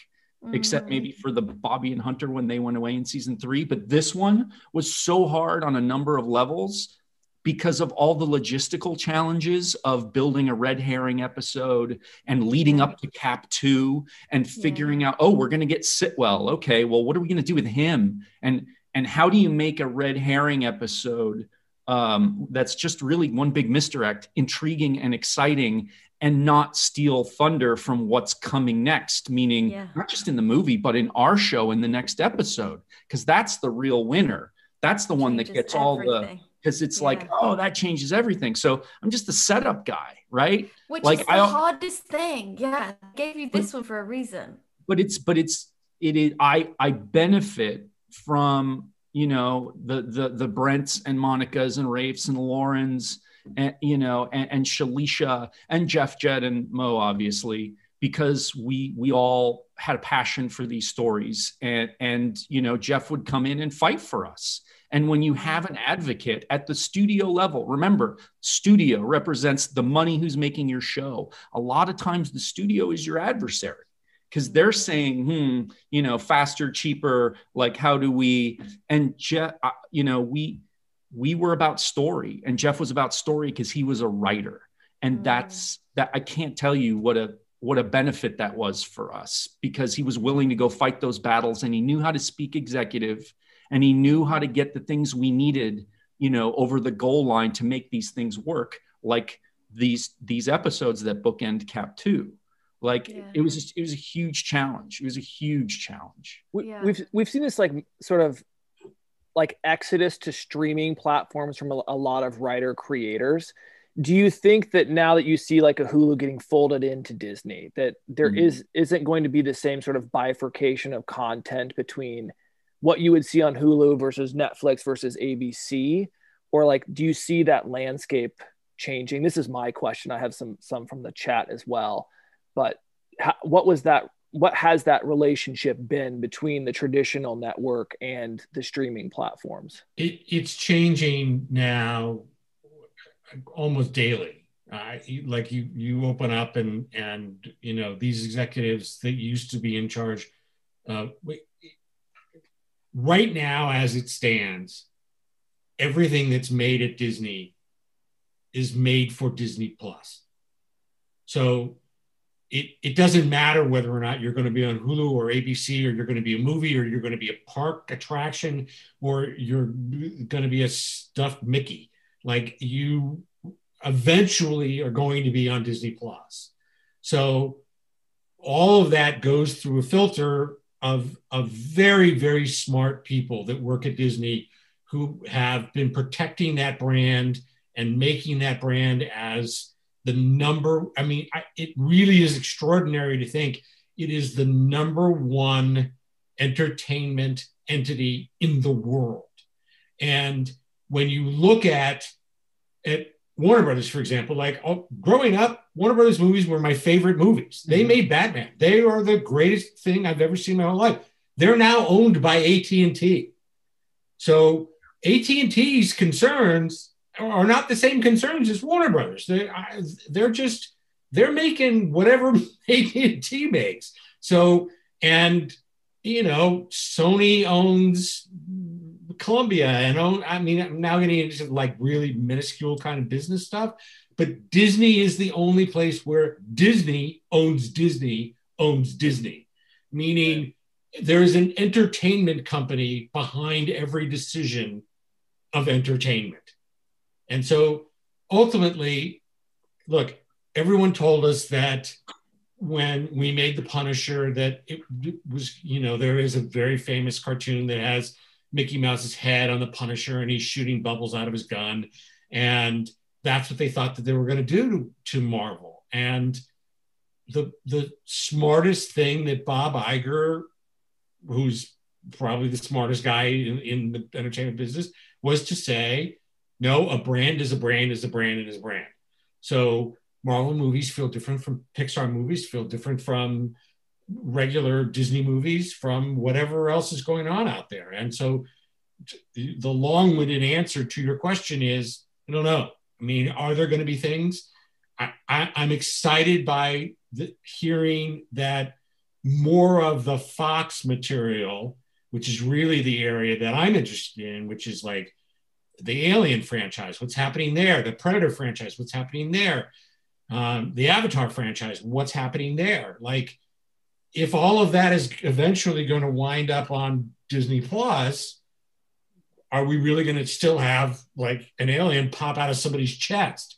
except Mhm. maybe for the Bobby and Hunter when they went away in season three. But this one was so hard on a number of levels because of all the logistical challenges of building a red herring episode and leading up to cap two and figuring out oh we're going to get sitwell okay well what are we going to do with him and and how do you make a red herring episode um, that's just really one big misdirect intriguing and exciting and not steal thunder from what's coming next meaning Yeah. not just in the movie but in our show in the next episode because that's the real winner that's the one that gets all the because it's like oh that changes everything so i'm just the setup guy right Which like is the I- hardest thing. Yeah. I gave you this one for a reason. but it's but it's it is i i benefit from you know the the the brents and monica's and rafes and laurens and you know and, and shalisha and jeff jed and mo obviously because we we all had a passion for these stories. And and you know jeff would come in and fight for us. And when you have an advocate at the studio level remember studio represents the money who's making your show. A lot of times the studio is your adversary because they're saying, hmm, you know, faster, cheaper. Like, how do we? And Jeff, uh, you know, we we were about story, and Jeff was about story because he was a writer, and that's that. I can't tell you what a what a benefit that was for us because he was willing to go fight those battles, and he knew how to speak executive, and he knew how to get the things we needed, you know, over the goal line to make these things work, like these these episodes that bookend Cap Two like Yeah. it was just, it was a huge challenge. It was a huge challenge. We, Yeah. we've we've seen this like sort of like exodus to streaming platforms from a, a lot of writer creators. Do you think that now that you see like a hulu getting folded into disney that there Mhm. is isn't going to be the same sort of bifurcation of content between what you would see on hulu versus netflix versus abc or like do you see that landscape changing? This is my question. I have some some from the chat as well but how, what was that what has that relationship been between the traditional network and the streaming platforms it, it's changing now almost daily. Uh, like you, you open up and and you know these executives that used to be in charge. Uh, right now, as it stands, everything that's made at Disney is made for Disney Plus. So it, it doesn't matter whether or not you're going to be on Hulu or ABC or you're going to be a movie or you're going to be a park attraction or you're going to be a stuffed Mickey. Like you eventually are going to be on Disney Plus. So all of that goes through a filter of, of very, very smart people that work at Disney who have been protecting that brand and making that brand as the number. I mean, I, it really is extraordinary to think it is the number one entertainment entity in the world. And when you look at at Warner Brothers, for example, like oh, growing up, Warner Brothers movies were my favorite movies. They mm-hmm. made Batman. They are the greatest thing I've ever seen in my whole life. They're now owned by AT and T. So AT and T's concerns are not the same concerns as Warner Brothers. They, I- they're just they're making whatever AT and T makes. So and you know, Sony owns Columbia and own, I mean, I'm now getting into like really minuscule kind of business stuff, but Disney is the only place where Disney owns Disney owns Disney, meaning there is an entertainment company behind every decision of entertainment. And so ultimately, look, everyone told us that when we made the Punisher, that it was, you know, there is a very famous cartoon that has Mickey Mouse's head on the Punisher and he's shooting bubbles out of his gun. And that's what they thought that they were going to do to, Marvel. And the the smartest thing that Bob Iger, who's probably the smartest guy in, in the entertainment business, was to say, no, a brand is a brand is a brand and is a brand. So Marvel movies feel different from Pixar movies, feel different from regular Disney movies, from whatever else is going on out there. And so the long-winded answer to your question is, I don't know. I mean, are there going to be things? I, I'm excited by the, hearing that more of the Fox material, which is really the area that I'm interested in, which is like the Alien franchise, what's happening there, the Predator franchise, what's happening there, um, the Avatar franchise, what's happening there. Like, if all of that is eventually going to wind up on Disney Plus, are we really going to still have like an alien pop out of somebody's chest?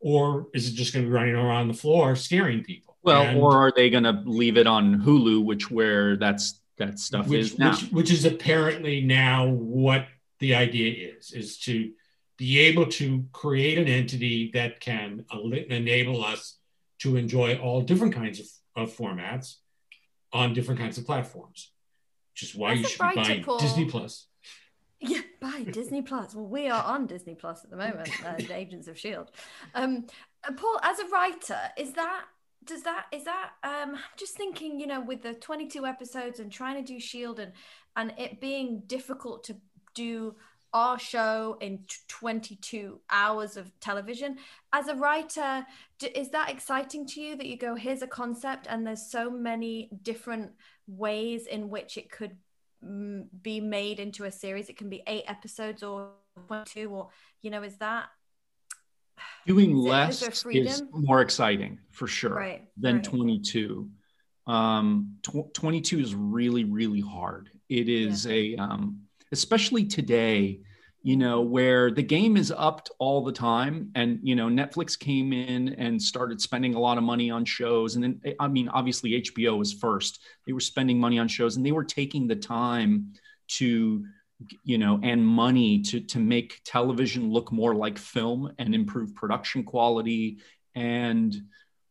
Or is it just going to be running around the floor scaring people? Well, And- or are they going to leave it on Hulu, which where that's that stuff which, is now? which, which is apparently now what the idea is is to be able to create an entity that can enable us to enjoy all different kinds of, of formats on different kinds of platforms which is why As you should be buying Paul- disney plus Yeah, buy Disney Plus. Well, we are on Disney Plus at the moment, uh, the Agents of Shield. Um, uh, Paul, as a writer, is that does that is that um just thinking, you know, with the 22 episodes and trying to do Shield and and it being difficult to do our show in 22 hours of television as a writer is that exciting to you that you go here's a concept and there's so many different ways in which it could mm, be made into a series it can be eight episodes or two or you know is that Doing Is less there is, freedom? more exciting for sure Right, than right. 22. Um, tw- 22 is really, really hard. It is a, um, especially today, you know, where the game is upped all the time. And, you know, Netflix came in and started spending a lot of money on shows. And then, I mean, obviously HBO was first. They were spending money on shows and they were taking the time to you know and money to to make television look more like film and improve production quality and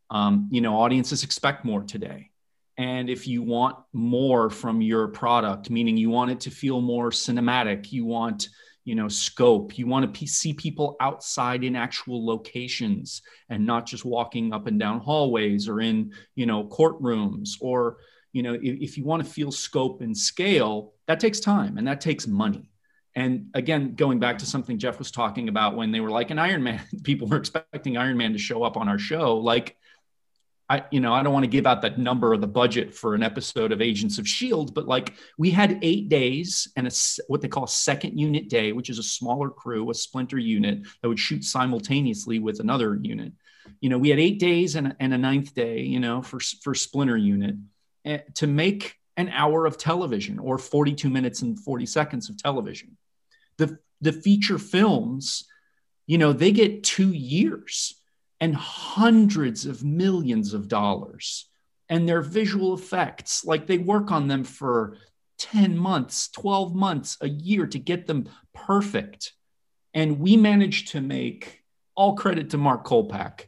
um, you know audiences expect more today and if you want more from your product meaning you want it to feel more cinematic you want you know scope you want to see people outside in actual locations and not just walking up and down hallways or in you know courtrooms or you know if, if you want to feel scope and scale that takes time and that takes money. And again going back to something jeff was talking about when they were like an iron man people were expecting iron man to show up on our show like I, you know, I don't want to give out that number of the budget for an episode of Agents of Shield, but like we had eight days and a what they call a second unit day, which is a smaller crew, a splinter unit that would shoot simultaneously with another unit. You know, we had eight days and, and a ninth day, you know, for for splinter unit eh, to make an hour of television or 42 minutes and 40 seconds of television. The the feature films, you know, they get two years and hundreds of millions of dollars. And their visual effects, like they work on them for 10 months, 12 months, a year to get them perfect. And we managed to make all credit to Mark Kolpack,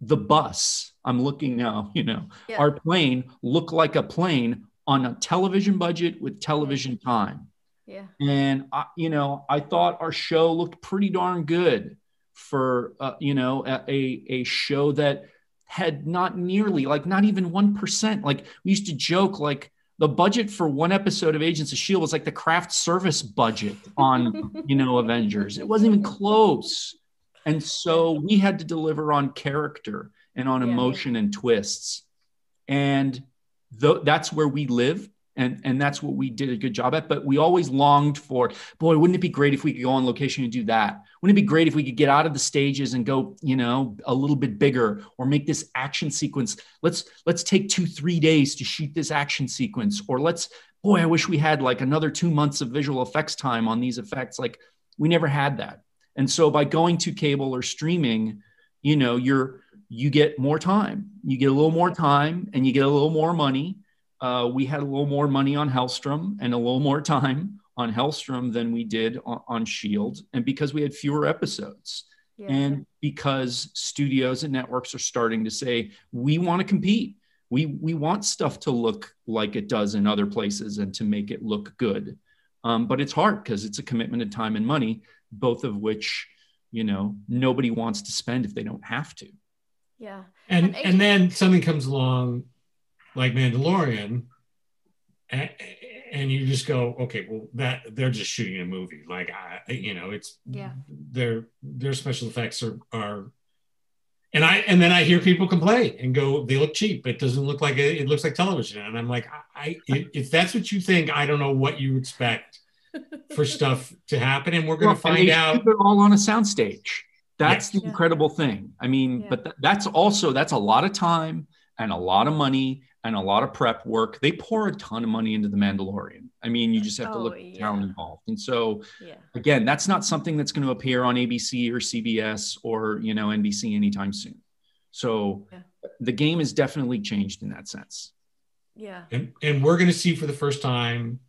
the bus. I'm looking now, you know, yeah. our plane look like a plane on a television budget with television time. Yeah. And I, you know, I thought our show looked pretty darn good for uh, you know a, a show that had not nearly like not even 1% like we used to joke like the budget for one episode of agents of shield was like the craft service budget on you know avengers. It wasn't even close. And so we had to deliver on character and on yeah. emotion and twists. And th- that's where we live and and that's what we did a good job at but we always longed for boy wouldn't it be great if we could go on location and do that? Wouldn't it be great if we could get out of the stages and go you know a little bit bigger or make this action sequence? Let's let's take two three days to shoot this action sequence or let's boy i wish we had like another two months of visual effects time on these effects. Like we never had that. And so by going to cable or streaming you know you're you get more time. You get a little more time and you get a little more money uh, we had a little more money on Helstrom and a little more time on Helstrom than we did on, on Shield, and because we had fewer episodes. Yeah. And because studios and networks are starting to say, we want to compete. We, we want stuff to look like it does in other places and to make it look good. Um, but it's hard because it's a commitment of time and money, both of which, you know, nobody wants to spend if they don't have to. Yeah. And, and, and then something comes along like Mandalorian, and, and you just go, okay, well, that they're just shooting a movie. Like, I, you know, it's yeah, their their special effects are are, and I and then I hear people complain and go, they look cheap. It doesn't look like it, it looks like television, and I'm like, I, I if that's what you think, I don't know what you expect for stuff to happen, and we're going to well, find out. They're all on a soundstage. That's yes. the incredible thing. I mean, yeah. but th- that's also that's a lot of time and a lot of money and a lot of prep work. They pour a ton of money into the Mandalorian. I mean, you just have to oh, look at the talent involved. And so, yeah. again, that's not something that's going to appear on ABC or CBS or you know NBC anytime soon. So, yeah. the game has definitely changed in that sense. Yeah. And and we're going to see for the first time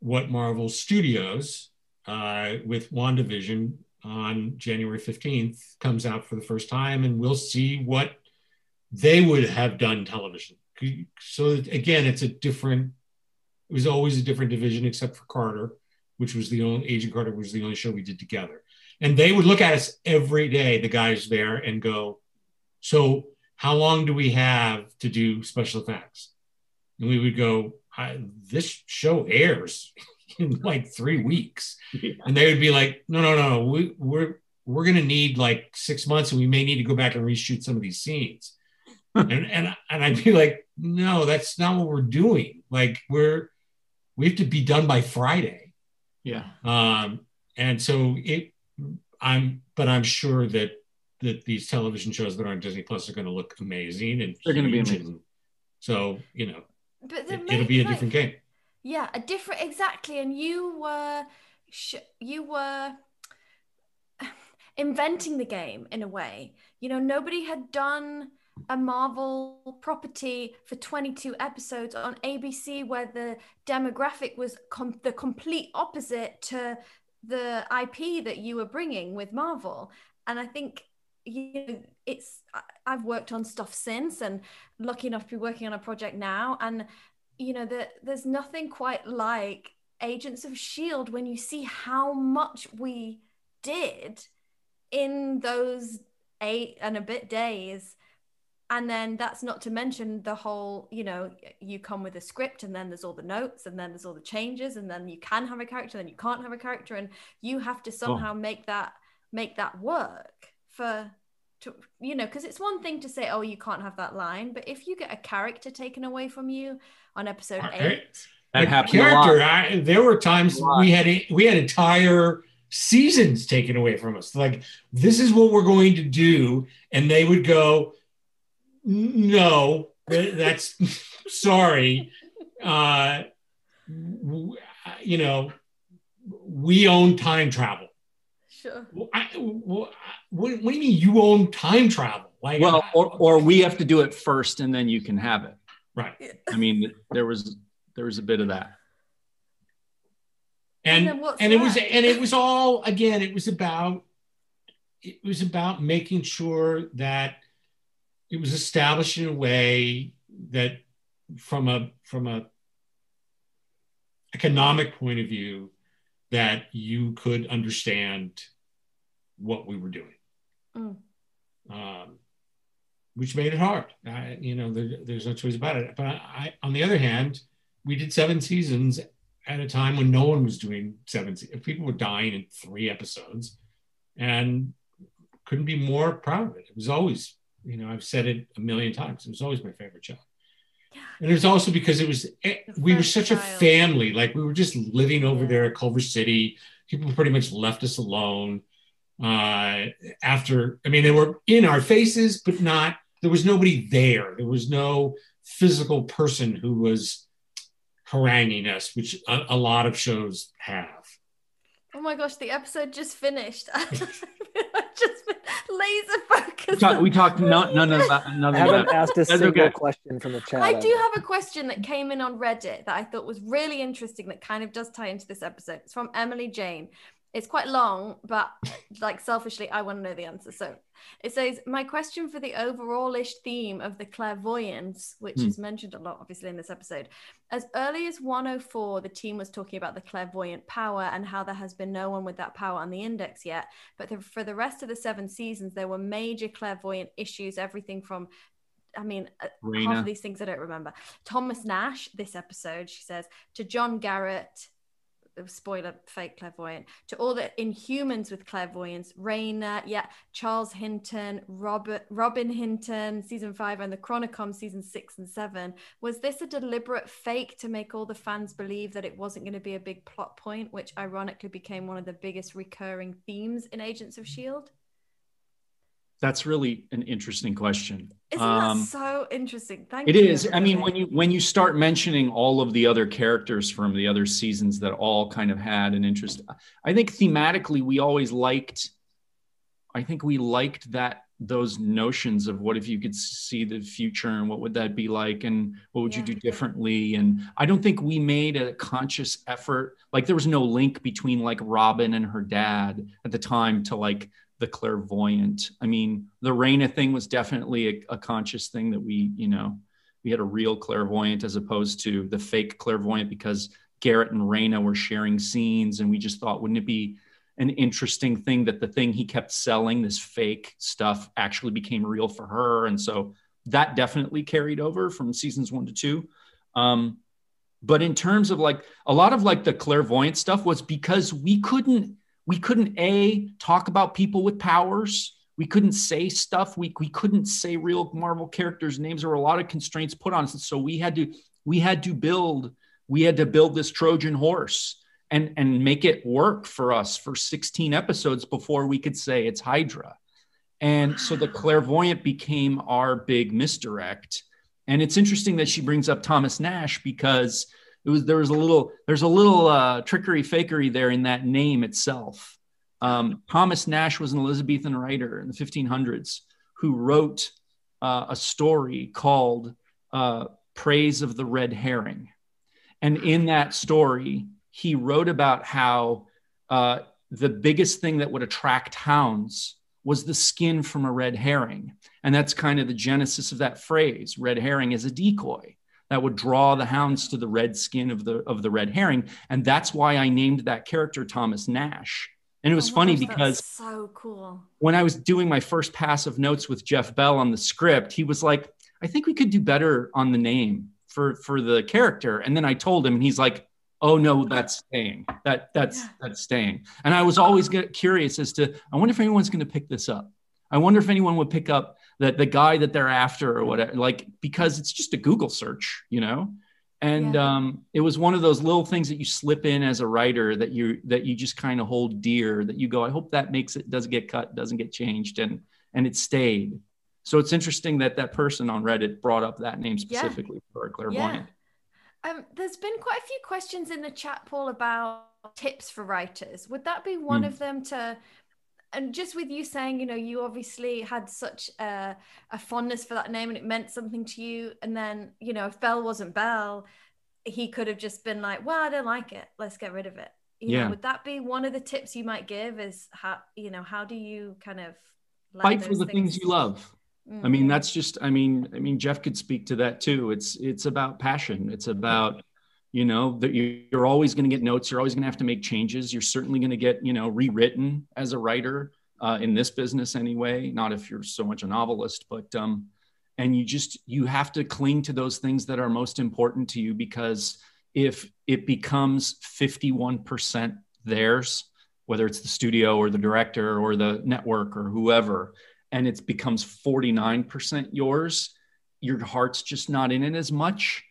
what Marvel Studios uh, with WandaVision on January 15th comes out for the first time, and we'll see what they would have done television so again, it's a different. It was always a different division, except for Carter, which was the only Agent Carter was the only show we did together. And they would look at us every day, the guys there, and go, "So how long do we have to do special effects?" And we would go, "This show airs in like three weeks," yeah. and they would be like, "No, no, no, we, we're we're going to need like six months, and we may need to go back and reshoot some of these scenes." And and and I'd be like, no, that's not what we're doing. Like we're we have to be done by Friday. Yeah. Um, and so it I'm but I'm sure that that these television shows that are on Disney Plus are going to look amazing and they're going to be amazing. So you know, but it, will be a like, different game. Yeah, a different exactly. And you were you were inventing the game in a way. You know, nobody had done a Marvel property for 22 episodes on ABC where the demographic was com- the complete opposite to the IP that you were bringing with Marvel. And I think you know, it's I've worked on stuff since and lucky enough to be working on a project now and you know that there's nothing quite like Agents of Shield when you see how much we did in those eight and a bit days and then that's not to mention the whole you know you come with a script and then there's all the notes and then there's all the changes and then you can have a character then you can't have a character. And you have to oh. somehow oh. make that make that work for to you know because it's one thing to say oh you can't have that line but if you get a character taken away from you on episode eight that happened character I, there were times we had we had entire seasons taken away from us. Like this is what we're going to do. And they would go no. That's sorry. Uh you know we own time travel. Sure. I, what, what, do you mean you own time travel? Like well or, or we have to do it first and then you can have it. Right. I mean there was there was a bit of that. And and, and it was and it was all again it was about it was about making sure that it was established in a way that from a from a economic point of view that you could understand what we were doing. Mm. um, which made it hard. I, you know there, there's no choice about it. But I, on the other hand we did seven seasons at a time when no one was doing seven seasons people were dying in three episodes and couldn't be more proud of it. It was always you know, I've said it a million times. It was always my favorite show. Yeah. And it was also because it was eh, we were such child. a family. Like we were just living over yeah. there at Culver City. People pretty much left us alone. Uh, after, I mean, they were in our faces, but not. There was nobody there. There was no physical person who was haranguing us, which a, a lot of shows have. Oh my gosh, the episode just finished. I just laser focused. We talked, we talked no, none of that. None I haven't asked a single okay. question from the chat. I do have a question that came in on Reddit that I thought was really interesting that kind of does tie into this episode. It's from Emily Jane. It's quite long, but like selfishly, I want to know the answer. So it says, My question for the overallish theme of the clairvoyance, which mm. is mentioned a lot, obviously, in this episode. As early as 104, the team was talking about the clairvoyant power and how there has been no one with that power on the index yet. But the, for the rest of the seven seasons, there were major clairvoyant issues, everything from I mean, uh, half of these things I don't remember. Thomas Nash, this episode, she says, to John Garrett, spoiler fake clairvoyant to all the inhumans with clairvoyance Raina yeah charles hinton robert robin hinton season five and the chronicom season six and seven. Was this a deliberate fake to make all the fans believe that it wasn't going to be a big plot point which ironically became one of the biggest recurring themes in agents of shield that's really an interesting question. Isn't um, that so interesting? Thank it you. It is. I mean, when you when you start mentioning all of the other characters from the other seasons that all kind of had an interest, I think thematically we always liked. I think we liked that those notions of what if you could see the future and what would that be like and what would yeah. you do differently and i don't think we made a conscious effort like there was no link between like robin and her dad at the time to like the clairvoyant. I mean, the Raina thing was definitely a, a, conscious thing that we, you know, we had a real clairvoyant as opposed to the fake clairvoyant because Garrett and Raina were sharing scenes, and we just thought, wouldn't it be an interesting thing that the thing he kept selling, this fake stuff, actually became real for her, and so that definitely carried over from seasons one to two. Um, but in terms of like a lot of like the clairvoyant stuff was because we couldn't we couldn't a talk about people with powers. We couldn't say stuff. We, we couldn't say real marvel characters names. There were a lot of constraints put on us. So we had to we had to build we had to build this trojan horse and and make it work for us for 16 episodes before we could say it's hydra. And so the clairvoyant became our big misdirect. And it's interesting that she brings up thomas nash because it was there was a little there's a little uh, trickery fakery there in that name itself. Um, Thomas Nash was an Elizabethan writer in the 1500s who wrote uh, a story called uh, Praise of the Red Herring. And in that story, he wrote about how uh, the biggest thing that would attract hounds was the skin from a red herring. And that's kind of the genesis of that phrase red herring is a decoy that would draw the hounds to the red skin of the of the red herring and that's why i named that character thomas nash and it was Oh funny gosh, because so cool. when I was doing my first pass of notes with Jeff Bell on the script, he was like, I think we could do better on the name for for the character. And then I told him, and he's like, Oh no, that's staying. That that's Yeah. that's staying. And I was always curious as to I wonder if anyone's going to pick this up. I wonder if anyone would pick up that the guy that they're after or whatever, like because it's just a Google search, you know. And Yeah. um, it was one of those little things that you slip in as a writer that you that you just kind of hold dear. That you go, I hope that makes it doesn't get cut, doesn't get changed, and and it stayed. So it's interesting that that person on Reddit brought up that name Yeah. specifically for a clairvoyant. Um, there's been quite a few questions in the chat, Paul, about tips for writers. Would that be one Hmm. of them to? And just with you saying, you know, you obviously had such a, a fondness for that name and it meant something to you. And then, you know, if Bell wasn't Bell, he could have just been like, well, I don't like it. Let's get rid of it. You Yeah. know, would that be one of the tips you might give? Is how, you know, how do you kind of Fight for the things you love. I Mm. mean, that's just, I mean, I mean, Jeff could speak to that too. It's, it's about passion. It's about, you know, that you- you're always going to get notes. You're always going to have to make changes. You're certainly going to get, you know, rewritten as a writer uh, in this business anyway. Not if you're so much a novelist, but, um, and you just, you have to cling to those things that are most important to you because if it becomes 51% theirs, whether it's the studio or the director or the network or whoever, and it becomes 49% yours, your heart's just not in it as much.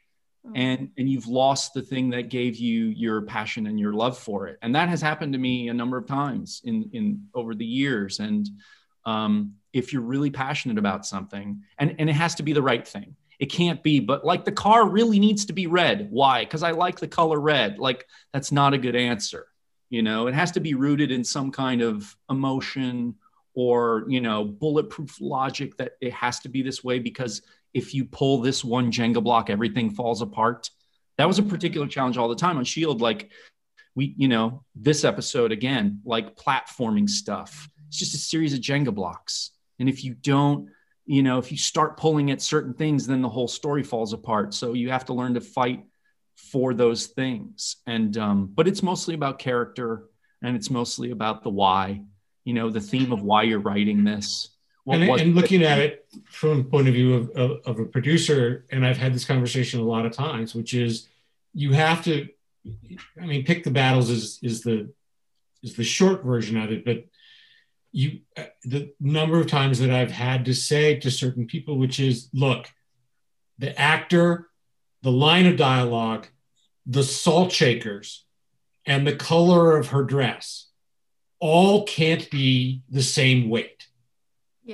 Mm. And, and you've lost the thing that gave you your passion and your love for it. And that has happened to me a number of times in, in over the years. And um, if you're really passionate about something, and, and it has to be the right thing. It can't be, but like the car really needs to be red. Why? Because I like the color red. Like that's not a good answer. You know, it has to be rooted in some kind of emotion or you know bulletproof logic that it has to be this way because if you pull this one jenga block everything falls apart. That was a particular challenge all the time on S.H.I.E.L.D. like we you know this episode again like platforming stuff. It's just a series of jenga blocks. And if you don't you know if you start pulling at certain things then the whole story falls apart. So you have to learn to fight for those things. And um but it's mostly about character and it's mostly about the why you know the theme of why you're writing this What and, and looking at it from the point of view of, of, of a producer, and I've had this conversation a lot of times, which is you have to, I mean, pick the battles is is the is the short version of it, but you uh, the number of times that I've had to say to certain people, which is, look, the actor, the line of dialogue, the salt shakers, and the color of her dress all can't be the same weight.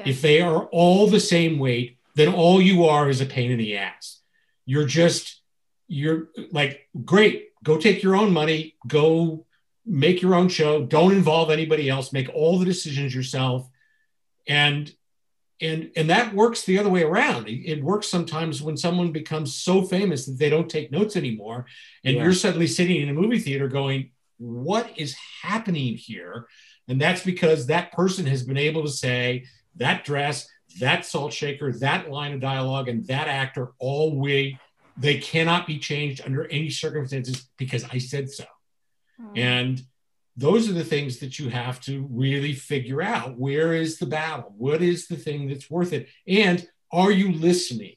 If they are all the same weight, then all you are is a pain in the ass. You're just, you're like, great, go take your own money, go make your own show, don't involve anybody else, make all the decisions yourself. And and and that works the other way around. It, it works sometimes when someone becomes so famous that they don't take notes anymore, and Yeah. you're suddenly sitting in a movie theater going, "What is happening here?" And that's because that person has been able to say that dress, that salt shaker, that line of dialogue, and that actor all way they cannot be changed under any circumstances because I said so. Mm. And those are the things that you have to really figure out. Where is the battle? What is the thing that's worth it? And are you listening?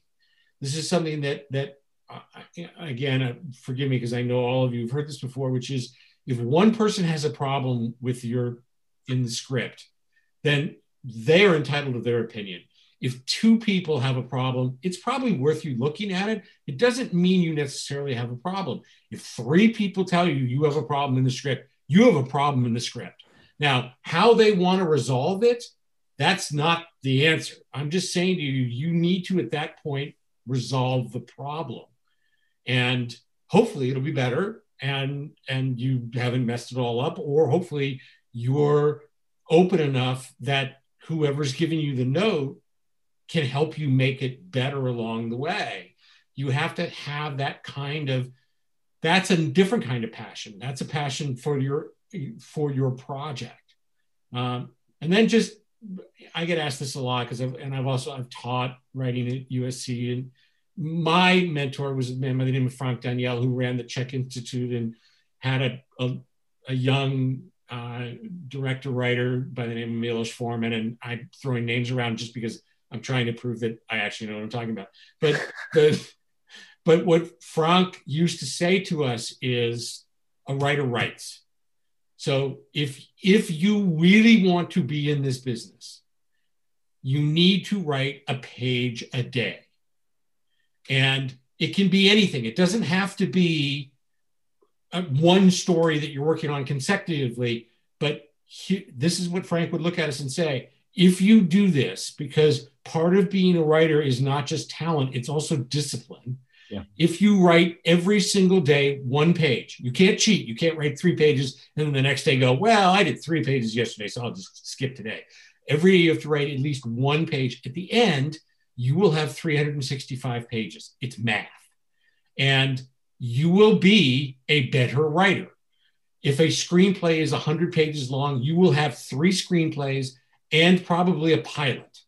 This is something that that uh, again, uh, forgive me because I know all of you have heard this before, which is if one person has a problem with your in the script, then they are entitled to their opinion. If two people have a problem, it's probably worth you looking at it. It doesn't mean you necessarily have a problem. If three people tell you you have a problem in the script, you have a problem in the script. Now, how they want to resolve it, that's not the answer. I'm just saying to you, you need to at that point resolve the problem. And hopefully it'll be better and and you haven't messed it all up or hopefully you're open enough that whoever's giving you the note can help you make it better along the way. You have to have that kind of that's a different kind of passion. That's a passion for your for your project. Um, and then just I get asked this a lot because I've and I've also I've taught writing at USC and my mentor was a man by the name of Frank Daniel who ran the Czech Institute and had a, a, a young uh, director writer by the name of Milos Forman and I'm throwing names around just because I'm trying to prove that I actually know what I'm talking about. But the but what Frank used to say to us is a writer writes. So if if you really want to be in this business, you need to write a page a day. And it can be anything. It doesn't have to be Uh, one story that you're working on consecutively, but he, this is what Frank would look at us and say, if you do this, because part of being a writer is not just talent, it's also discipline. Yeah. If you write every single day one page, you can't cheat. You can't write three pages and then the next day go, well, I did three pages yesterday, so I'll just skip today. Every day you have to write at least one page. At the end, you will have 365 pages. It's math. And you will be a better writer. If a screenplay is 100 pages long, you will have three screenplays and probably a pilot.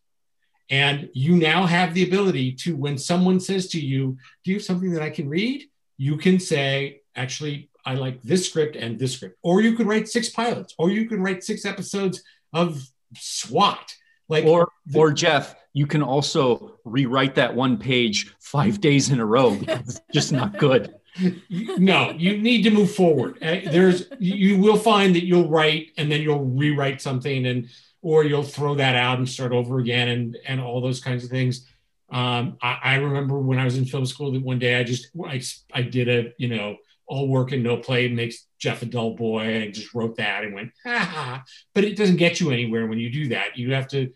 And you now have the ability to, when someone says to you, Do you have something that I can read? You can say, Actually, I like this script and this script. Or you could write six pilots, or you could write six episodes of SWAT. Like, or, or Jeff, you can also rewrite that one page five days in a row because it's just not good. no, you need to move forward. Uh, There's, you will find that you'll write and then you'll rewrite something and or you'll throw that out and start over again and and all those kinds of things. Um, I, I remember when I was in film school that one day I just I, I did a you know all work and no play makes Jeff a dull boy and I just wrote that and went ha. But it doesn't get you anywhere when you do that. You have to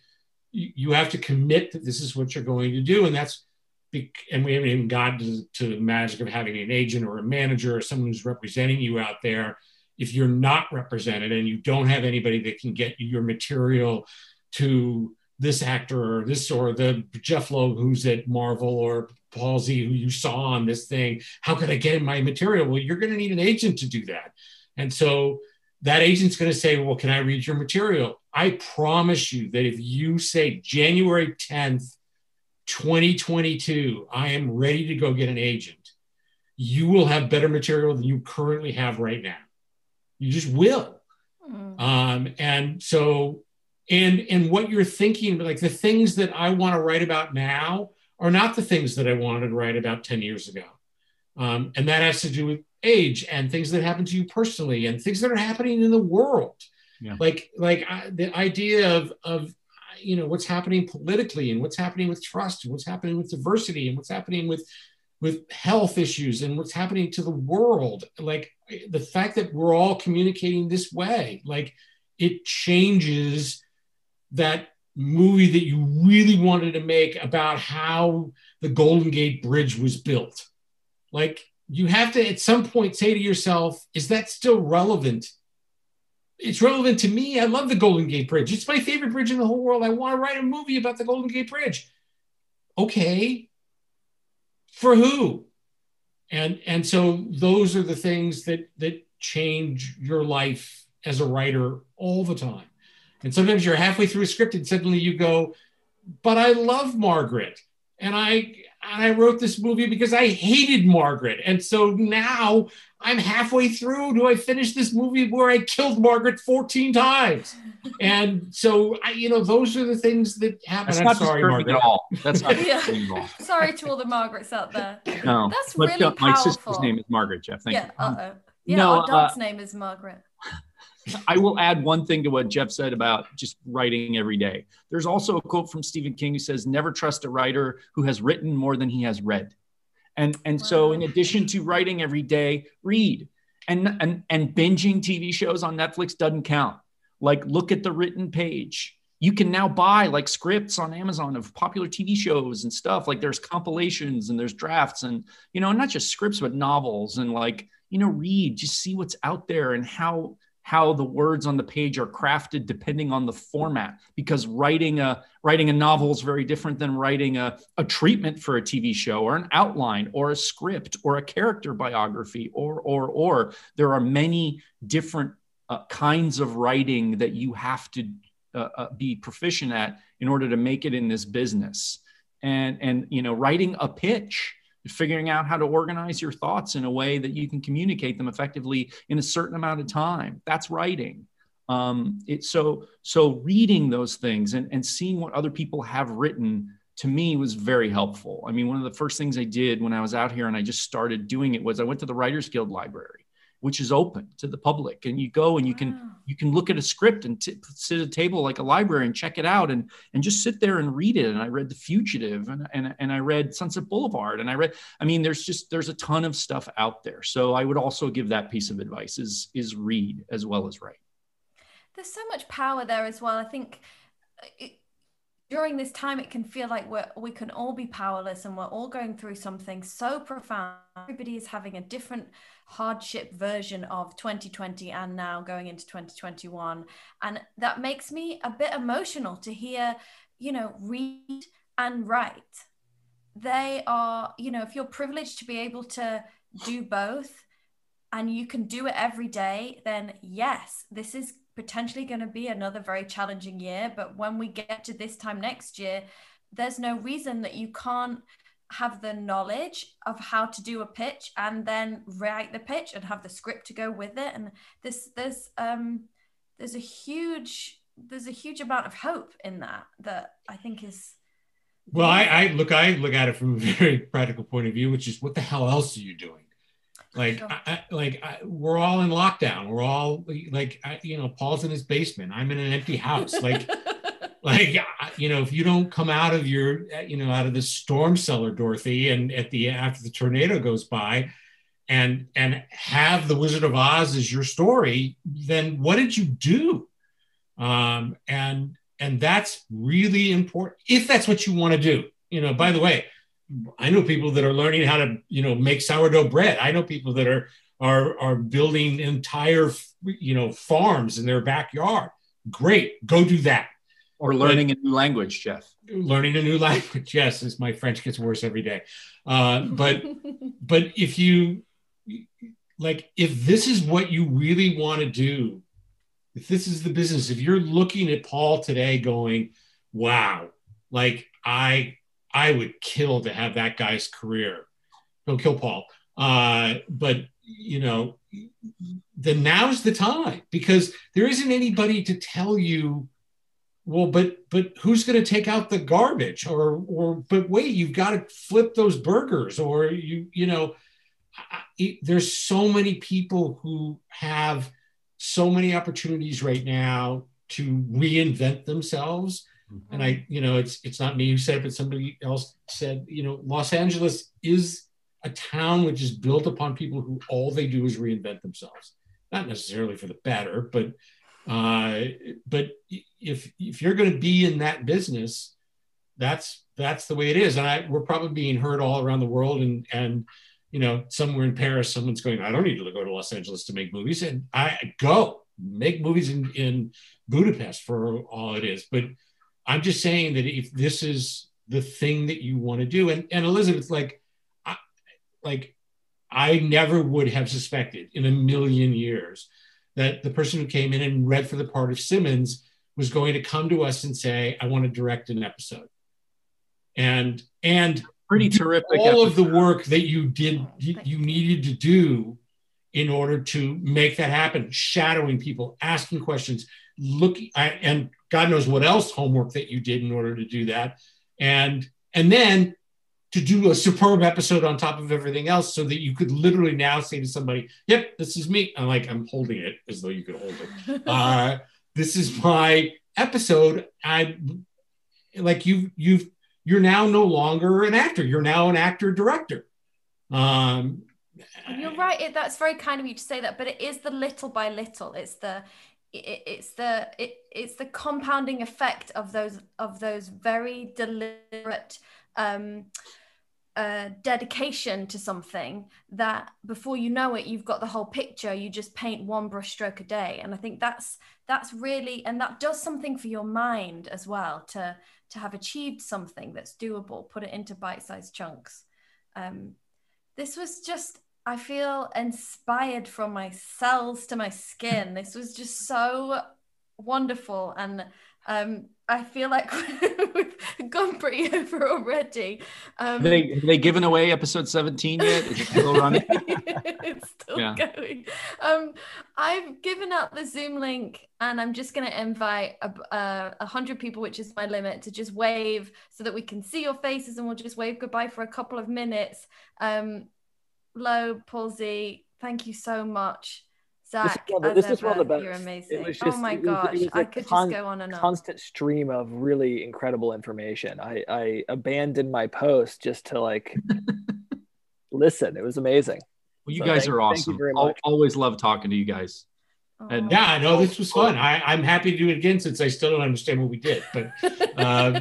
you have to commit that this is what you're going to do and that's and we haven't even gotten to, to the magic of having an agent or a manager or someone who's representing you out there if you're not represented and you don't have anybody that can get your material to this actor or this or the Jeff Loeb who's at Marvel or Paul Z who you saw on this thing, how could I get in my material? Well, you're going to need an agent to do that. And so that agent's going to say, Well, can I read your material? I promise you that if you say January 10th, 2022, I am ready to go get an agent, you will have better material than you currently have right now. You just will. Um, and so, and and what you're thinking, like the things that I want to write about now are not the things that I wanted to write about 10 years ago. Um, and that has to do with age and things that happen to you personally and things that are happening in the world. Yeah. Like, like I, the idea of, of, you know, what's happening politically and what's happening with trust and what's happening with diversity and what's happening with, with health issues and what's happening to the world. Like the fact that we're all communicating this way, like it changes that movie that you really wanted to make about how the Golden Gate Bridge was built. Like you have to at some point say to yourself, is that still relevant? It's relevant to me. I love the Golden Gate Bridge. It's my favorite bridge in the whole world. I want to write a movie about the Golden Gate Bridge. Okay. For who? And and so those are the things that that change your life as a writer all the time. And sometimes you're halfway through a script and suddenly you go, but I love Margaret. And I and I wrote this movie because I hated Margaret. And so now I'm halfway through. Do I finish this movie where I killed Margaret 14 times? And so I, you know, those are the things that happen. That's I'm not sorry, Margaret. at all. That's not Yeah. at all. Sorry to all the Margarets out there. No, That's But, really uh, My sister's name is Margaret. Jeff. Thank yeah. you. Uh oh. Yeah. No, our dog's uh, name is Margaret. I will add one thing to what Jeff said about just writing every day. There's also a quote from Stephen King who says, "Never trust a writer who has written more than he has read." And and so, in addition to writing every day, read and and and binging TV shows on Netflix doesn't count. Like, look at the written page. You can now buy like scripts on Amazon of popular TV shows and stuff. Like, there's compilations and there's drafts and you know, not just scripts but novels and like you know, read. Just see what's out there and how how the words on the page are crafted depending on the format because writing a writing a novel is very different than writing a, a treatment for a tv show or an outline or a script or a character biography or or or. There are many different uh, kinds of writing that you have to uh, uh, be proficient at in order to make it in this business. And and you know writing a pitch figuring out how to organize your thoughts in a way that you can communicate them effectively in a certain amount of time. That's writing. Um, it, so so reading those things and, and seeing what other people have written to me was very helpful. I mean, one of the first things I did when I was out here and I just started doing it was I went to the Writers Guild library which is open to the public. And you go and you can wow. you can look at a script and t- sit at a table like a library and check it out and and just sit there and read it. And i read the fugitive and and, and i read sunset boulevard and i read i mean there's just there's a ton of stuff out there. So i would also give that piece of advice is is read as well as write. There's so much power there as well. I think uh, it, during this time it can feel like we're we can all be powerless and we're all going through something so profound. Everybody is having a different hardship version of 2020 and now going into 2021 and that makes me a bit emotional to hear you know read and write they are you know if you're privileged to be able to do both and you can do it every day then yes this is potentially going to be another very challenging year. But when we get to this time next year, there's no reason that you can't have the knowledge of how to do a pitch and then write the pitch and have the script to go with it. And this, there's, um, there's a huge, there's a huge amount of hope in that that I think is. Well, I, I look, I look at it from a very practical point of view, which is what the hell else are you doing? Like, sure. I, like I, we're all in lockdown. We're all like, I, you know, Paul's in his basement. I'm in an empty house. Like, like you know, if you don't come out of your, you know, out of the storm cellar, Dorothy, and at the after the tornado goes by, and and have the Wizard of Oz as your story, then what did you do? Um, and and that's really important if that's what you want to do. You know, by the way, I know people that are learning how to, you know, make sourdough bread. I know people that are are are building entire, you know, farms in their backyard. Great, go do that. Or learning but, a new language, Jeff. Learning a new language, yes, as my French gets worse every day. Uh, but but if you like, if this is what you really want to do, if this is the business, if you're looking at Paul today, going, "Wow, like I I would kill to have that guy's career. Don't kill Paul. Uh, but you know, then now's the time because there isn't anybody to tell you, well, but but who's going to take out the garbage? Or or but wait, you've got to flip those burgers, or you you know, it, there's so many people who have so many opportunities right now to reinvent themselves and I, mm-hmm. you know, it's it's not me who said it, but somebody else said, you know, Los Angeles is a town which is built upon people who all they do is reinvent themselves. Not necessarily for the better, but uh, but if if you're going to be in that business, that's that's the way it is. And I, we're probably being heard all around the world, and and you know, somewhere in Paris, someone's going, I don't need to go to Los Angeles to make movies, and I go make movies in in Budapest for all it is, but I'm just saying that if this is the thing that you want to do, and, and Elizabeth, like, I, like, I never would have suspected in a million years that the person who came in and read for the part of Simmons was going to come to us and say, I want to direct an episode. And, and pretty terrific. All episode. of the work that you did, you needed to do in order to make that happen, shadowing people, asking questions, looking, and God knows what else homework that you did in order to do that. And and then to do a superb episode on top of everything else so that you could literally now say to somebody, yep, this is me. I'm like, I'm holding it as though you could hold it. Uh, this is my episode. I like you you've you're now no longer an actor. You're now an actor director. Um, you're right. It, that's very kind of you to say that, but it is the little by little. It's the it, it's the it, it's the compounding effect of those of those very deliberate um, a dedication to something that before you know it you've got the whole picture. You just paint one brush stroke a day. And i think that's that's really and that does something for your mind as well to to have achieved something that's doable put it into bite-sized chunks. Um, this was just i feel inspired from my cells to my skin. This was just so wonderful. And um, I feel like we've gone pretty over already. Um, they have they given away episode 17 yet? Is it still running? it's still yeah. going. Um, I've given out the Zoom link and I'm just going to invite a, a, hundred people, which is my limit, to just wave so that we can see your faces and we'll just wave goodbye for a couple of minutes. Um, Loeb, Paul Z, thank you so much. Zach, this is one of the, best. You're amazing. Just, oh my gosh, I could con- just go on and on. Constant stream of really incredible information. I I abandoned my post just to like listen. It was amazing. Well, you so guys thank, are awesome. I'll, always love talking to you guys. And yeah, I know this was fun. I, I'm happy to do it again since I still don't understand what we did. But uh,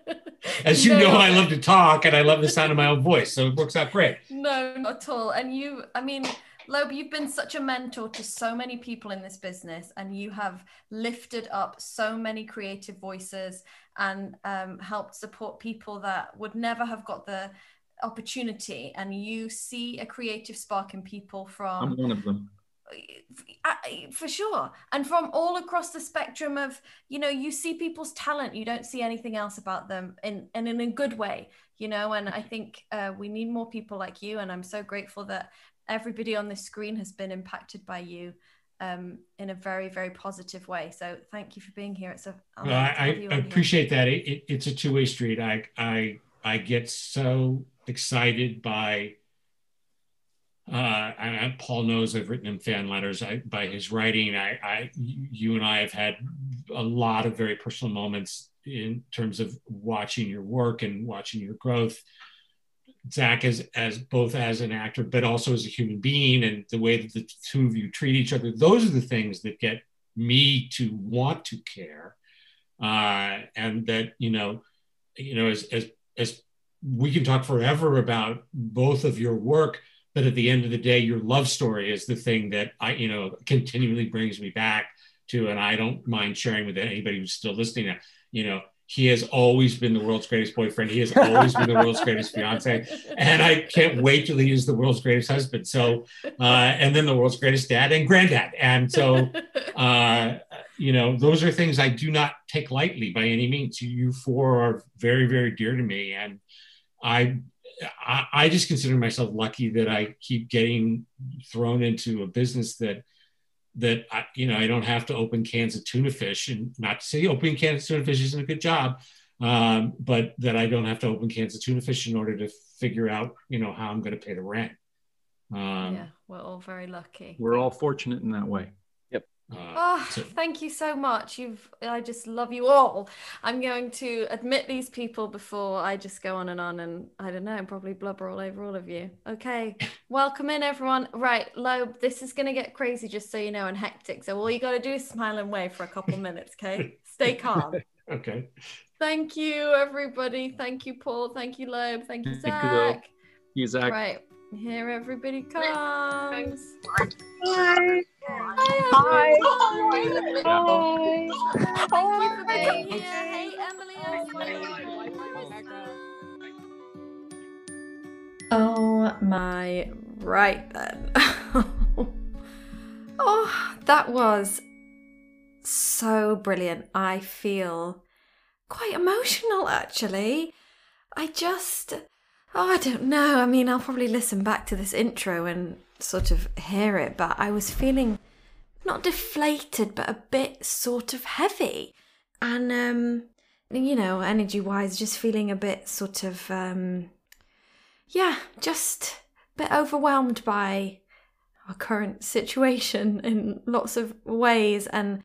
as you no. know, I love to talk and I love the sound of my own voice, so it works out great. No, not at all. And you, I mean Loeb, you've been such a mentor to so many people in this business, and you have lifted up so many creative voices and um, helped support people that would never have got the opportunity. And you see a creative spark in people from. I'm one of them. For sure. And from all across the spectrum of, you know, you see people's talent, you don't see anything else about them in, and in a good way, you know. And I think uh, we need more people like you. And I'm so grateful that everybody on this screen has been impacted by you um, in a very, very positive way. So thank you for being here. It's a well, I, I appreciate here. that. It, it, it's a two way street. I, I, I get so excited by. Uh, and Paul knows I've written him fan letters I, by his writing. I, I, you and I have had a lot of very personal moments in terms of watching your work and watching your growth. Zach as as both as an actor, but also as a human being, and the way that the two of you treat each other. Those are the things that get me to want to care, uh, and that you know, you know, as as as we can talk forever about both of your work, but at the end of the day, your love story is the thing that I you know continually brings me back to, and I don't mind sharing with anybody who's still listening. You know, he has always been the world's greatest boyfriend. He has always been the world's greatest fiance. And I can't wait till he is the world's greatest husband. So, uh, and then the world's greatest dad and granddad. And so, uh, you know, those are things I do not take lightly by any means. You four are very, very dear to me. And I, I just consider myself lucky that I keep getting thrown into a business that that I, you know I don't have to open cans of tuna fish, and not to say opening cans of tuna fish isn't a good job, um, but that I don't have to open cans of tuna fish in order to figure out you know how I'm going to pay the rent. Um, yeah, we're all very lucky. We're all fortunate in that way. Uh, oh, so. thank you so much. You've I just love you all. I'm going to admit these people before I just go on and on and I don't know, and probably blubber all over all of you. Okay. Welcome in everyone. Right, Loeb, this is gonna get crazy just so you know and hectic. So all you gotta do is smile and wave for a couple minutes, okay? Stay calm. okay. Thank you, everybody. Thank you, Paul. Thank you, Loeb. Thank you, Zach. Thank you, Zach. Right. Here everybody comes. Hi. Hi. Hi. Hi. Hi. Hey, Emily. Oh my right then. oh, that was so brilliant. I feel quite emotional actually. I just Oh, I don't know. I mean, I'll probably listen back to this intro and sort of hear it, but I was feeling not deflated, but a bit sort of heavy. And, um, you know, energy wise, just feeling a bit sort of, um, yeah, just a bit overwhelmed by our current situation in lots of ways. And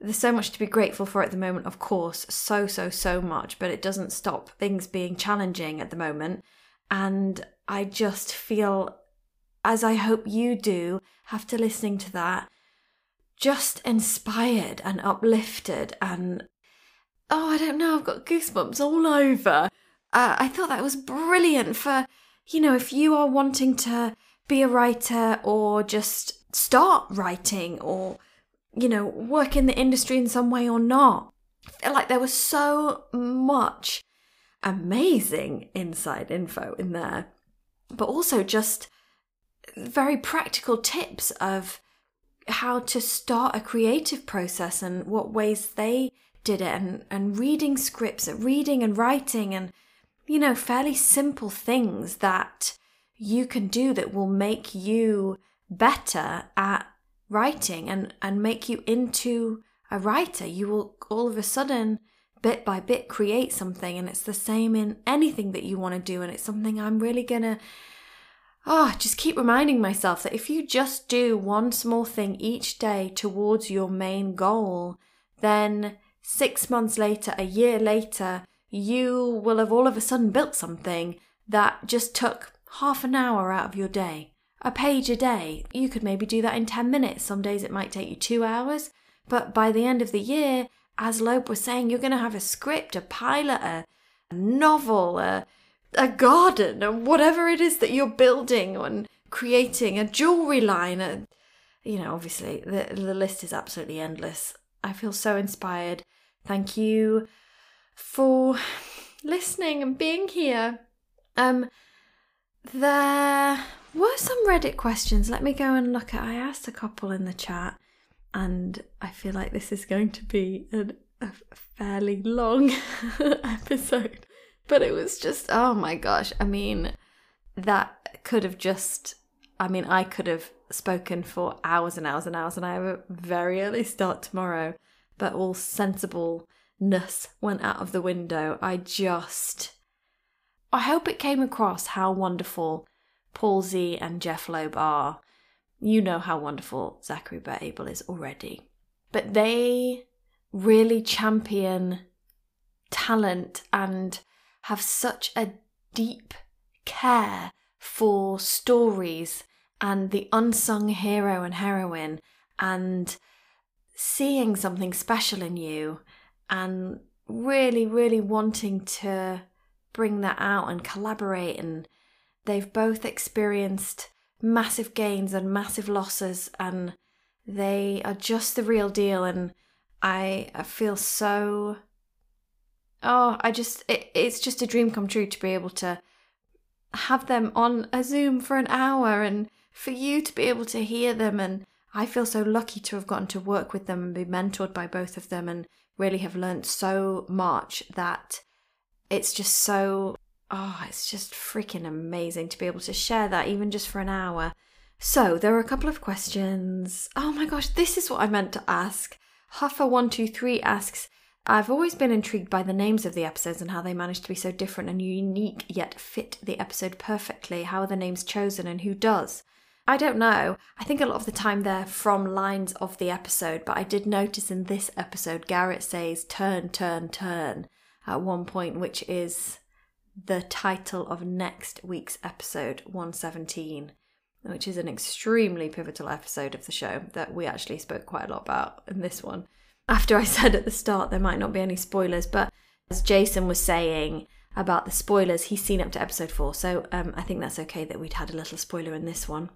there's so much to be grateful for at the moment, of course, so, so, so much, but it doesn't stop things being challenging at the moment. And I just feel, as I hope you do, after listening to that, just inspired and uplifted and oh, I don't know, I've got goosebumps all over uh, I thought that was brilliant for, you know, if you are wanting to be a writer or just start writing or, you know, work in the industry in some way or not. Feel like there was so much amazing inside info in there, but also just very practical tips of how to start a creative process and what ways they did it and, and reading scripts, reading and writing and, you know, fairly simple things that you can do that will make you better at writing and, and make you into a writer. You will all of a sudden, bit by bit, create something. And it's the same in anything that you want to do. And it's something I'm really going to oh, just keep reminding myself that if you just do one small thing each day towards your main goal, then six months later, a year later, you will have all of a sudden built something that just took half an hour out of your day. A page a day. You could maybe do that in 10 minutes. Some days it might take you two hours. But by the end of the year, as Loeb was saying, you're going to have a script, a pilot, a, a novel, a, a garden whatever it is that you're building and creating a jewelry line a, you know obviously the, the list is absolutely endless i feel so inspired thank you for listening and being here um there were some reddit questions let me go and look at i asked a couple in the chat and i feel like this is going to be a fairly long episode but it was just, oh my gosh. I mean, that could have just, I mean, I could have spoken for hours and hours and hours, and I have a very early start tomorrow, but all sensibleness went out of the window. I just, I hope it came across how wonderful Z and Jeff Loeb are. You know how wonderful Zachary Burr Abel is already. But they really champion talent and have such a deep care for stories and the unsung hero and heroine and seeing something special in you and really, really wanting to bring that out and collaborate. And they've both experienced massive gains and massive losses, and they are just the real deal. And I, feel so oh, I just, it, it's just a dream come true to be able to have them on a Zoom for an hour and for you to be able to hear them. And I feel so lucky to have gotten to work with them and be mentored by both of them and really have learned so much that it's just so, oh, it's just freaking amazing to be able to share that even just for an hour. So there are a couple of questions. Oh my gosh, this is what I meant to ask. Huffer123 asks, I've always been intrigued by the names of the episodes and how they manage to be so different and unique yet fit the episode perfectly. How are the names chosen and who does? I don't know. I think a lot of the time they're from lines of the episode, but I did notice in this episode Garrett says turn, turn, turn at one point, which is the title of next week's episode 117, which is an extremely pivotal episode of the show that we actually spoke quite a lot about in this one after I said at the start there might not be any spoilers, but as Jason was saying about the spoilers, he's seen up to episode four, so um, I think that's okay that we'd had a little spoiler in this one.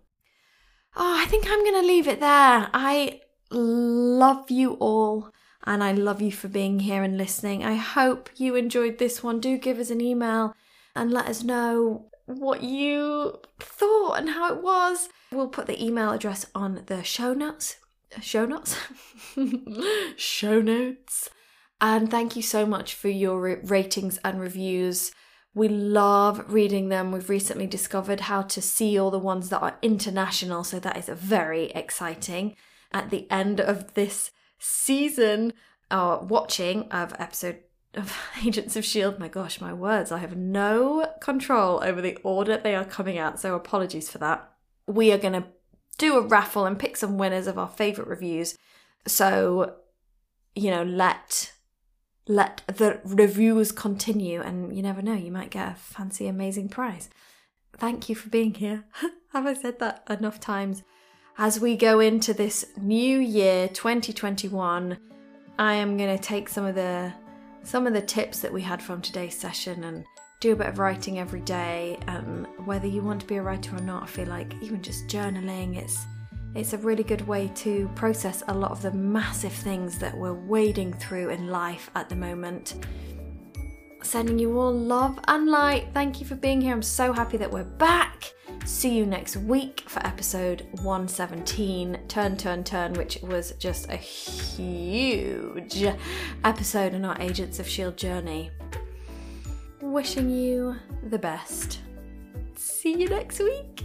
Oh, I think I'm going to leave it there. I love you all and I love you for being here and listening. I hope you enjoyed this one. Do give us an email and let us know what you thought and how it was. We'll put the email address on the show notes show notes show notes and thank you so much for your ratings and reviews we love reading them we've recently discovered how to see all the ones that are international so that is very exciting at the end of this season uh, watching of episode of Agents of S.H.I.E.L.D. My gosh, my words. I have no control over the order they are coming out, so apologies for that. We are going to do a raffle and pick some winners of our favorite reviews. So, you know, let let the reviews continue and you never know, you might get a fancy amazing prize. Thank you for being here. Have I said that enough times? As we go into this new year 2021, I am going to take some of the some of the tips that we had from today's session and do a bit of writing every day. Um, whether you want to be a writer or not, I feel like even just journaling, it's it's a really good way to process a lot of the massive things that we're wading through in life at the moment. Sending you all love and light. Thank you for being here. I'm so happy that we're back. See you next week for episode 117 Turn, Turn, Turn, which was just a huge episode in our Agents of S.H.I.E.L.D. journey. Wishing you the best. See you next week.